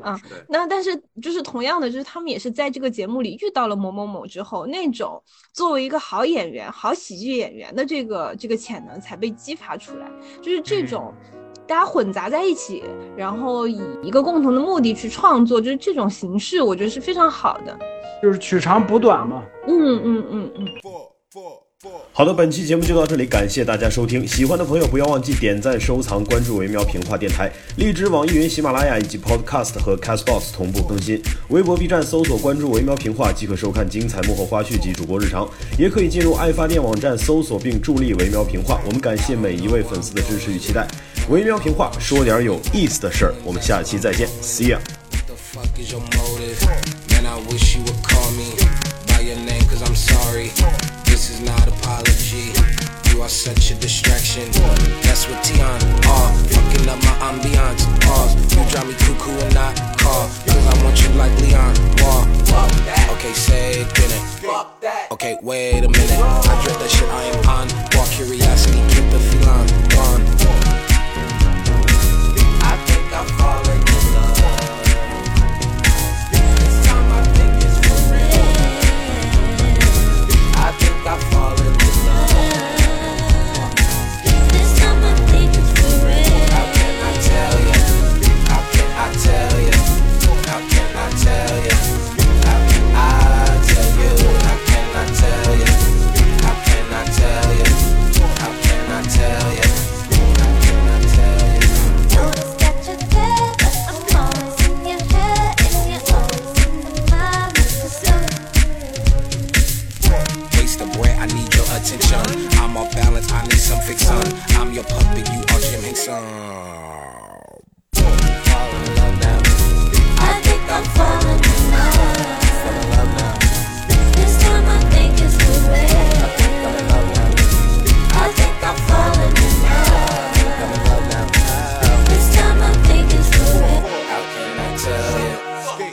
啊，那但是就是同样的，就是他们也是在这个节目里遇到了某某某之后，那种作为一个好演员、好喜剧演员的这个这个潜能才被激发出来，就是这种大家混杂在一起，然后以一个共同的目的去创作，就是这种形式，我觉得是非常好的。就是取长补短嘛。嗯嗯嗯嗯。好的，本期节目就到这里，感谢大家收听。喜欢的朋友不要忘记点赞、收藏、关注“维喵评话”电台，荔枝、网易云、喜马拉雅以及 Podcast 和 Castbox 同步更新。微博、B 站搜索关注“维喵评话”即可收看精彩幕后花絮及主播日常，也可以进入爱发电网站搜索并助力“维喵评话”。我们感谢每一位粉丝的支持与期待。维喵平话说点有意思的事儿，我们下期再见，See ya。This is not apology. You are such a distraction. That's what Tion are. Fucking up my ambiance. Pause. You drive me cuckoo and not call. Cause I want you like Leon. Wall. Okay, say it, it. Okay, wait a minute. I dread that shit I am on. War curiosity, keep the feline gone. I'm your puppet, you are Jim Henson. Fall in love now. I think I'm falling in love. Fall in love now. This time I think it's for real. Fall in love now. I think I'm falling in love. Fall in love now. This time I think it's. How can I tell you?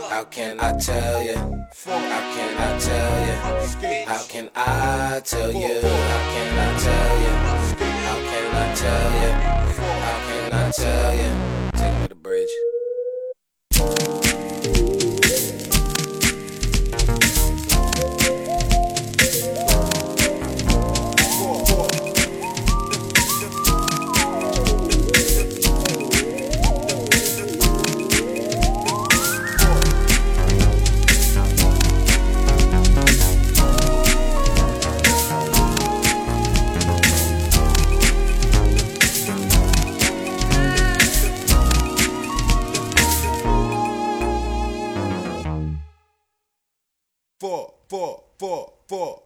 How can I tell you? How can I tell you? How can I tell you? How can I tell you? Tell you? How can I tell you? Take me to the bridge. Four, four, four,